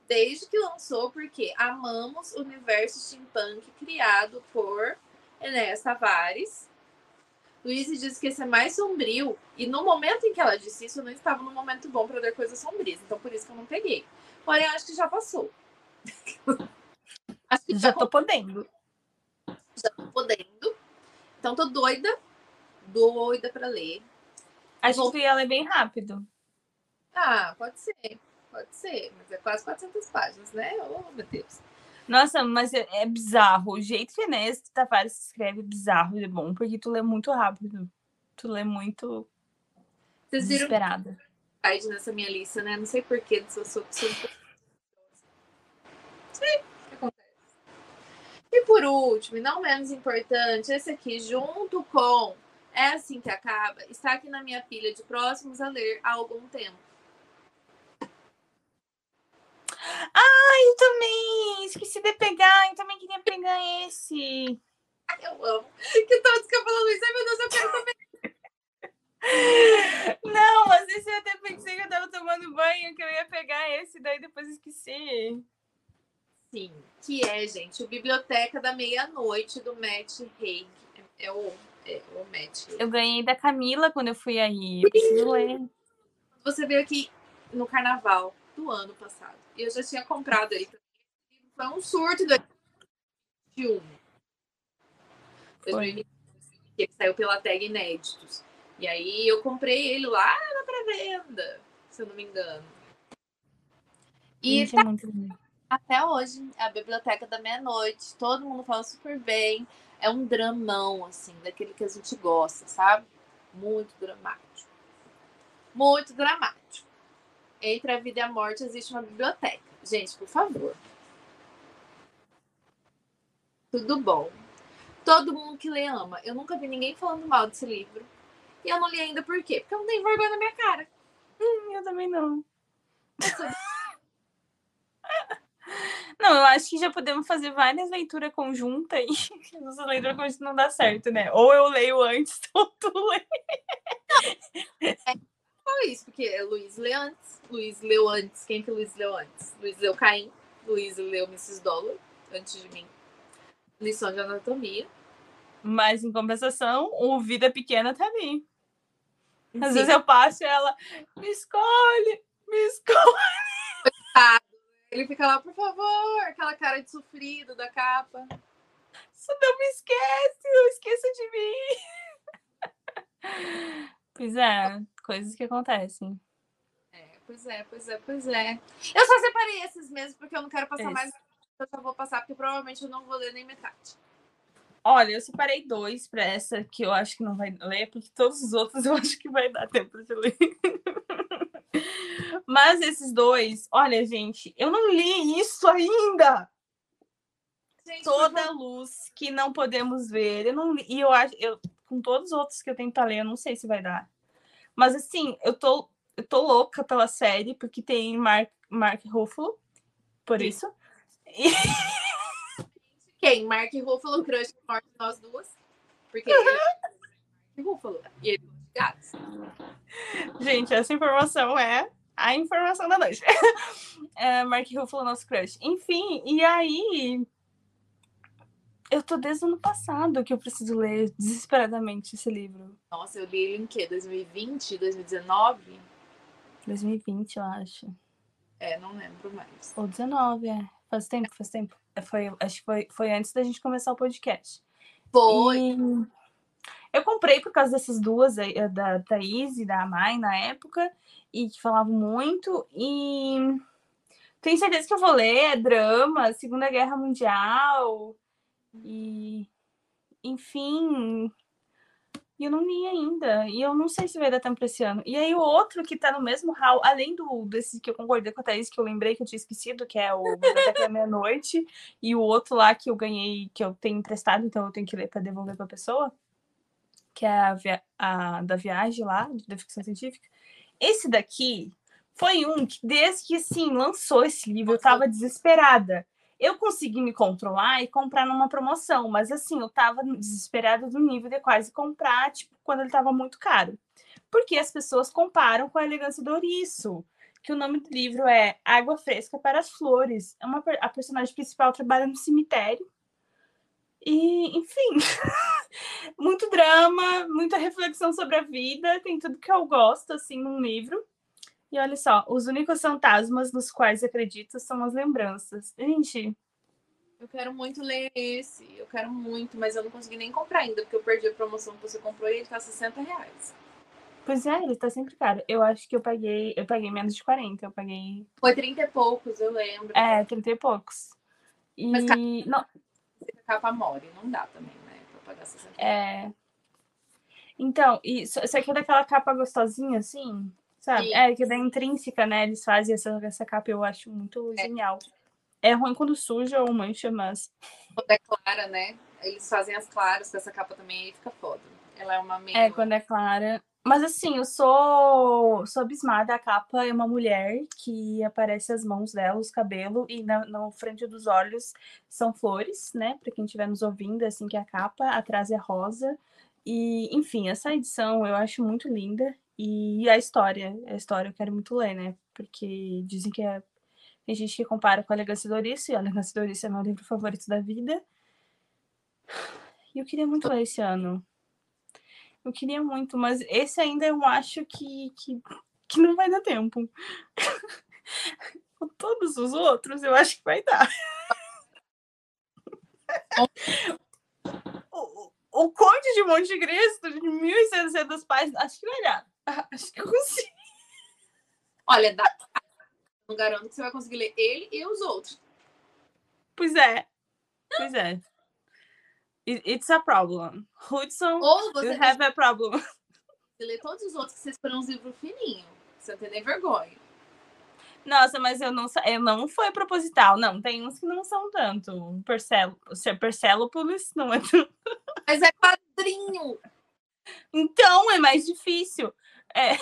desde que lançou, porque amamos o universo steampunk criado por Enéas Tavares. Luiz disse que esse é mais sombrio, e no momento em que ela disse isso, eu não estava num momento bom para ler coisas sombrias, então por isso que eu não peguei. Porém, eu acho que já passou. [laughs] Já tô podendo. já tô podendo. Então tô doida, doida para ler. Acho Vou- que ia ler bem rápido. Ah, pode ser, pode ser, mas é quase 400 páginas, né? Oh, meu Deus. Nossa, mas é, é bizarro. O jeito que Enéas Tavares escreve é bizarro e é bom, porque tu lê muito rápido. Tu lê muito Vocês viram desesperada. nessa minha lista, né? Não sei porquê, sou, sou, sou... Que acontece. E por último, e não menos importante, esse aqui, junto com É Assim Que Acaba, está aqui na minha pilha de próximos a ler há algum tempo. Eu também! Esqueci de pegar, eu também queria pegar esse. Eu amo. Que todos que eu falo isso, ai meu Deus, eu quero também. Não, mas esse eu até pensei que eu tava tomando banho, que eu ia pegar esse, daí depois esqueci. Sim, que é, gente, o Biblioteca da Meia-Noite, do Matt Haig. É o, é o Matt. Eu ganhei da Camila quando eu fui aí. Eu preciso ler. Você veio aqui no carnaval do ano passado. E eu já tinha comprado ele. Foi um surto em 2021. 2021, que ele saiu pela tag Inéditos. E aí eu comprei ele lá na pré-venda, se eu não me engano. E Gente, é muito lindo. Até hoje, é a Biblioteca da Meia-Noite. Todo mundo fala super bem. É um dramão, assim, daquele que a gente gosta, sabe? Muito dramático. Muito dramático. Entre a vida e a morte existe uma biblioteca. Gente, por favor. Tudo bom. Todo mundo que lê ama. Eu nunca vi ninguém falando mal desse livro. E eu não li ainda por quê? Porque eu não tenho vergonha na minha cara. Hum, Eu também não. Eu sou Não, eu acho que já podemos fazer várias leituras conjuntas [laughs] e nossa leitura conjunta não dá certo, né? Ou eu leio antes, [laughs] ou tu lê. só isso, porque é Luiz lê antes. Luiz leu antes. Quem que Luiz leu antes? Luiz leu Caim. Luiz leu Mrs. Dollar antes de mim. Lição de anatomia. Mas em compensação, o Vida Pequena tá ali. Às Sim. vezes eu passo e ela me escolhe, me escolhe. Ele fica lá, por favor, aquela cara de sofrido da capa. Só não me esquece, não esqueça de mim. [laughs] Pois é, coisas que acontecem. É, pois é, pois é, pois é. Eu só separei esses mesmo porque eu não quero passar Esse. mais. Eu só vou passar porque provavelmente eu não vou ler nem metade. Olha, eu separei dois para essa que eu acho que não vai ler, porque todos os outros [laughs] eu acho que vai dar tempo de ler. Mas esses dois, olha, gente, eu não li isso ainda. Gente, Toda luz que não podemos ver. Eu não li, e eu acho, eu com todos os outros que eu tenho para ler, eu não sei se vai dar. Mas assim, eu tô eu tô louca pela série porque tem Mark Mark Ruffalo, por Sim. isso. E- Quem? Mark Ruffalo, crush morte nós duas. Porque ele é Mark Ruffalo. E ele gatos. Gente, essa informação é a informação da noite. [laughs] é, Mark Ruffalo, nosso crush. Enfim, e aí. Eu tô desde o ano passado que eu preciso ler desesperadamente esse livro. Nossa, eu li ele em quê? 2020? 2019? 2020, eu acho. É, não lembro mais. Ou 19, é. Faz tempo, faz tempo. É, Foi, acho que foi, foi antes da gente começar o podcast. Foi. E eu comprei por causa dessas duas, a da Thaís e da Mai na época, e que falavam muito. E tenho certeza que eu vou ler, é drama, Segunda Guerra Mundial, e enfim. E eu não li ainda. E eu não sei se vai dar tempo pra esse ano. E aí o outro que tá no mesmo hall, além do desse que eu concordei com a Thaís, que eu lembrei que eu tinha esquecido, que é o da Meia-Noite, [laughs] e o outro lá que eu ganhei, que eu tenho emprestado, então eu tenho que ler pra devolver pra pessoa, que é a, via- a da viagem lá, da ficção científica. Esse daqui foi um que, desde que assim, lançou esse livro, eu tava desesperada. Eu consegui me controlar e comprar numa promoção, mas assim, eu tava desesperada do nível de quase comprar, tipo, quando ele tava muito caro. Porque as pessoas comparam com a elegância do ouriço, que o nome do livro é Água Fresca para as Flores. É uma, a personagem principal trabalha no cemitério. E, enfim, [laughs] muito drama, muita reflexão sobre a vida, tem tudo que eu gosto, assim, num livro. E olha só, os únicos fantasmas nos quais acredito são as lembranças. Gente. Eu quero muito ler esse. Eu quero muito, mas eu não consegui nem comprar ainda, porque eu perdi a promoção que você comprou e ele tá 60 reais. Pois é, ele tá sempre caro. Eu acho que eu paguei, eu paguei menos de 40, eu paguei. Foi 30 e poucos, eu lembro. É, 30 e poucos. E. Mas, não... capa mole, não dá também, né? Pra pagar 60 reais. É. Então, isso, aqui é daquela capa gostosinha, assim, sabe? É, que é da intrínseca, né? Eles fazem essa, essa capa, eu acho muito é. genial. É ruim quando suja ou mancha, mas. Quando é clara, né? Eles fazem as claras com essa capa também, aí fica foda. Ela é uma meio... É, quando é clara. Mas assim, eu sou, sou abismada. A capa é uma mulher que aparece as mãos dela, os cabelos, e na, na frente dos olhos são flores, né? Para quem estiver nos ouvindo, é assim que é a capa, atrás é rosa. E, enfim, essa edição eu acho muito linda. E a história, a história eu quero muito ler, né? Porque dizem que é... tem gente que compara com a Elegância Dourice, e a Elegância Dourice é meu livro favorito da vida. E eu queria muito ler esse ano. Eu queria muito, mas esse ainda eu acho que, que, que não vai dar tempo. [laughs] Com todos os outros, eu acho que vai dar. [laughs] o, o Conde de Monte Cristo, de 1.600 páginas, acho que vai dar. [laughs] Acho que eu consigo. Olha, dá. Não garanto que você vai conseguir ler ele e os outros. Pois é. Pois é. It's a problem. [laughs] Hudson, Ou você you have a problem. [laughs] Você lê todos os outros que você esperam uns livros fininhos. Você não tem nem vergonha. Nossa, mas eu não, eu não foi proposital. Não, tem uns que não são tanto. Percelo, Percelópolis não é tanto. [laughs] Mas é quadrinho. Então é mais difícil. É.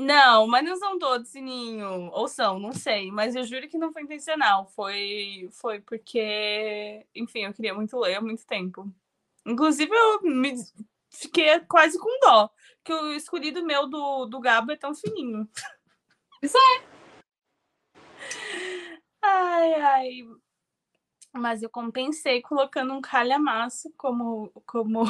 Não, mas não são todos, Sininho. Ou são, não sei. Mas eu juro que não foi intencional. Foi, foi porque, enfim, eu queria muito ler há muito tempo. Inclusive, eu me fiquei quase com dó. Que o escolhido meu do, do Gabo é tão fininho. Isso é. Ai, ai. Mas eu compensei colocando um calhamaço como, como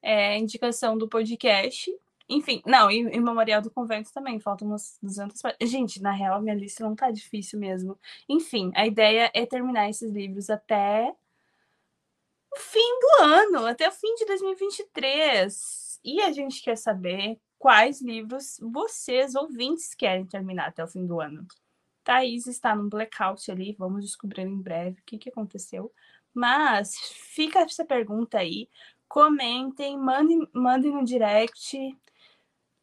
é, indicação do podcast. Enfim, não, e, e Memorial do Convento também, faltam umas 200 páginas. Gente, na real, minha lista não tá difícil mesmo. Enfim, a ideia é terminar esses livros até o fim do ano, até o fim de 2023. E a gente quer saber quais livros vocês, ouvintes, querem terminar até o fim do ano. Thaís está num blackout ali, vamos descobrir em breve o que, que aconteceu. Mas fica essa pergunta aí. Comentem, mandem, mandem no direct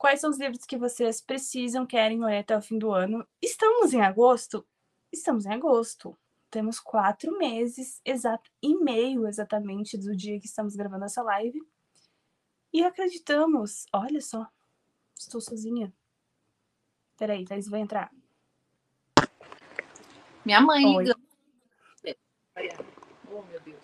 Quais são os livros que vocês precisam, querem ler até o fim do ano? Estamos em agosto? Estamos em agosto. Temos quatro meses exato, e meio exatamente do dia que estamos gravando essa live. E acreditamos. Olha só. Estou sozinha. Peraí, Thais vai entrar. Minha mãe. Oi. Oh, meu Deus.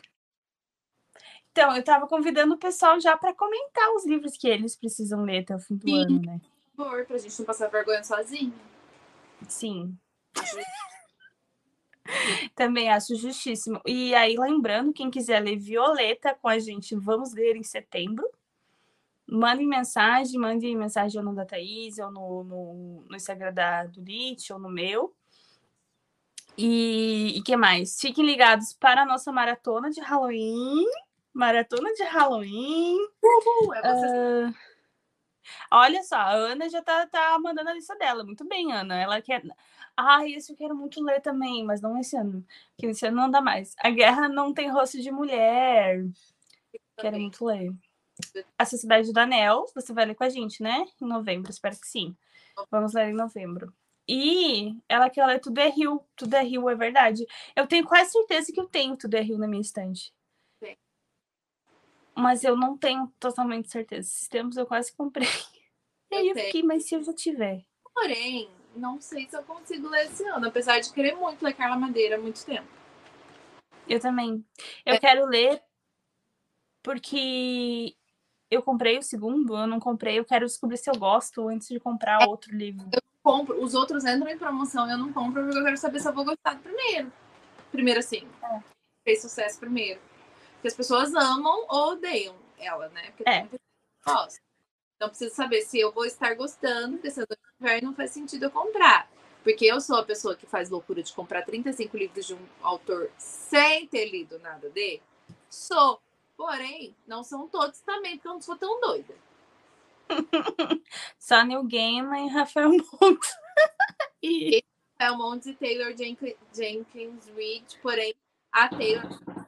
Então, eu estava convidando o pessoal já para comentar os livros que eles precisam ler até o fim do Sim. ano, né? Por favor, pra gente não passar vergonha sozinho. Sim. [laughs] Também acho justíssimo. E aí, lembrando, quem quiser ler Violeta com a gente, vamos ler em setembro. Mandem mensagem, mandem mensagem no da Thaís, ou no, no, no Instagram da, do ou no meu. E o que mais? Fiquem ligados para a nossa maratona de Halloween Maratona de Halloween. Uhul, é você... uh... Olha só, a Ana já tá, tá mandando a lista dela. Muito bem, Ana. Ela quer. Ah, esse eu quero muito ler também, mas não esse ano. Porque esse ano não dá mais. A Guerra não tem rosto de mulher. Quero muito ler. A Sociedade do Anel, você vai ler com a gente, né? Em novembro, espero que sim. Vamos ler em novembro. E ela quer ler Tudo é Rio. Tudo é Rio, é verdade. Eu tenho quase certeza que eu tenho Tudo é Rio na minha estante mas eu não tenho totalmente certeza. Esses tempos eu quase comprei. [laughs] E aí eu, eu fiquei, mas se eu já tiver. Porém, não sei se eu consigo ler esse ano, apesar de querer muito ler Carla Madeira há muito tempo. Eu também. Eu é. quero ler porque eu comprei o segundo, eu não comprei, eu quero descobrir se eu gosto antes de comprar é. outro livro. Eu compro, os outros entram em promoção, eu não compro porque eu quero saber se eu vou gostar do primeiro. Primeiro assim. É. Fez sucesso primeiro. Porque as pessoas amam ou odeiam ela, né? Porque é. gosta. Então preciso saber se eu vou estar gostando, porque se eu tiver, não faz sentido eu comprar. Porque eu sou a pessoa que faz loucura de comprar 35 livros de um autor sem ter lido nada dele. Sou. Porém, não são todos também, porque eu não sou tão doida. [laughs] Só Neil Gaiman e Rafael Montes. [laughs] e... Rafael Montes e Taylor Jenkins Reid, porém, a Taylor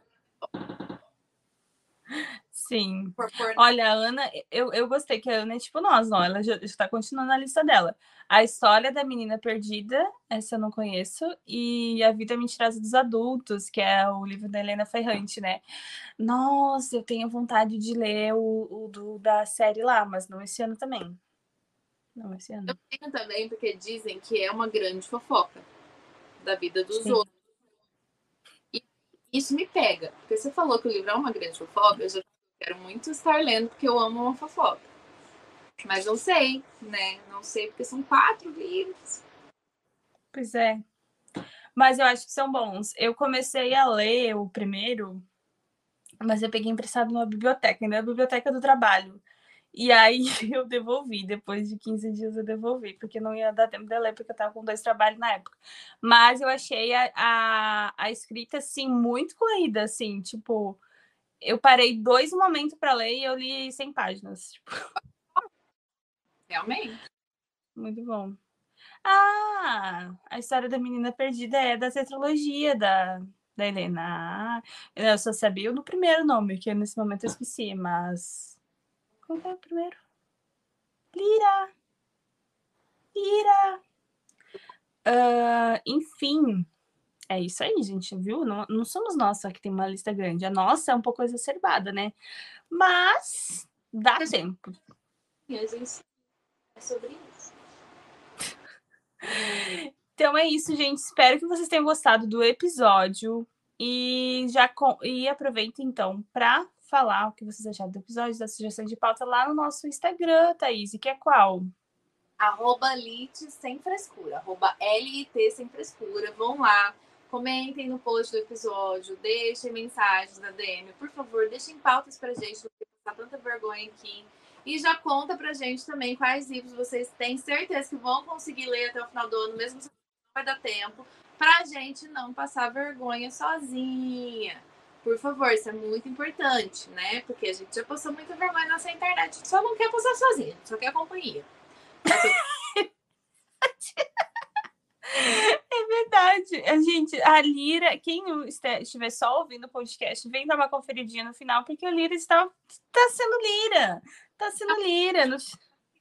Sim. Olha, a Ana, eu, eu gostei que a Ana é tipo nós, não. Ela já está continuando a lista dela. A história da menina perdida, essa eu não conheço, e A Vida Mentirosa dos Adultos, que é o livro da Helena Ferrante, né? Nossa, eu tenho vontade de ler o, o do, da série lá, mas não esse ano também. Não esse ano. Eu tenho também, porque dizem que é uma grande fofoca da vida dos Sim. outros. Isso me pega, porque você falou que o livro é uma grande fofoca, eu já Quero muito estar lendo, porque eu amo uma fofoca. Mas não sei, né? Não sei, porque são quatro livros. Pois é. Mas eu acho que são bons. Eu comecei a ler o primeiro, mas eu peguei emprestado numa biblioteca, na biblioteca do trabalho. E aí [laughs] eu devolvi, depois de 15 dias eu devolvi, porque não ia dar tempo de ler, porque eu tava com dois trabalhos na época. Mas eu achei a, a, a escrita, assim, muito corrida, assim, tipo eu parei dois momentos para ler e eu li 100 páginas. [laughs] Tipo. Realmente. Muito bom. Ah, a história da menina perdida é da tetralogia da, da Helena. Eu só sabia no primeiro nome, que nesse momento eu esqueci, mas. Qual é o primeiro? Lira! Lira! Uh, enfim, é isso aí, gente, viu? Não, não somos nós só que tem uma lista grande. A nossa é um pouco exacerbada, né? Mas dá tempo. É sobre isso. Então é isso, gente. Espero que vocês tenham gostado do episódio. E já com... e aproveita então para falar o que vocês acharam do episódio, da sugestão de pauta lá no nosso Instagram, Thaís, que é qual? Arroba Lit sem frescura, arroba LIT sem frescura. Vão lá, Comentem no post do episódio, deixem mensagens na DM. Por favor, deixem pautas pra gente, não passar tanta vergonha aqui. E já conta pra gente também quais livros vocês têm certeza que vão conseguir ler até o final do ano, mesmo se não vai dar tempo, pra gente não passar vergonha sozinha. Por favor, isso é muito importante, né? Porque a gente já passou muita vergonha nessa internet. Só não quer passar sozinha, só quer companhia. É verdade. A gente, a Lira, quem estiver só ouvindo o podcast, vem dar uma conferidinha no final, porque a Lira está, está sendo Lira. Está sendo Lira.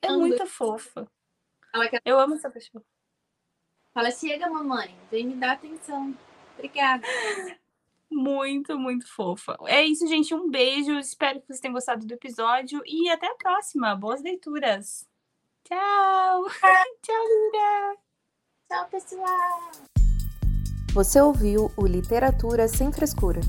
É muito fofa. Eu amo essa pessoa. Fala, chega, mamãe, vem me dar atenção. Obrigada. Muito, muito fofa. É isso, gente. Um beijo. Espero que vocês tenham gostado do episódio e até a próxima. Boas leituras. Tchau. [laughs] Tchau, Lira. Tchau, pessoal! Você ouviu o Literatura Sem Frescura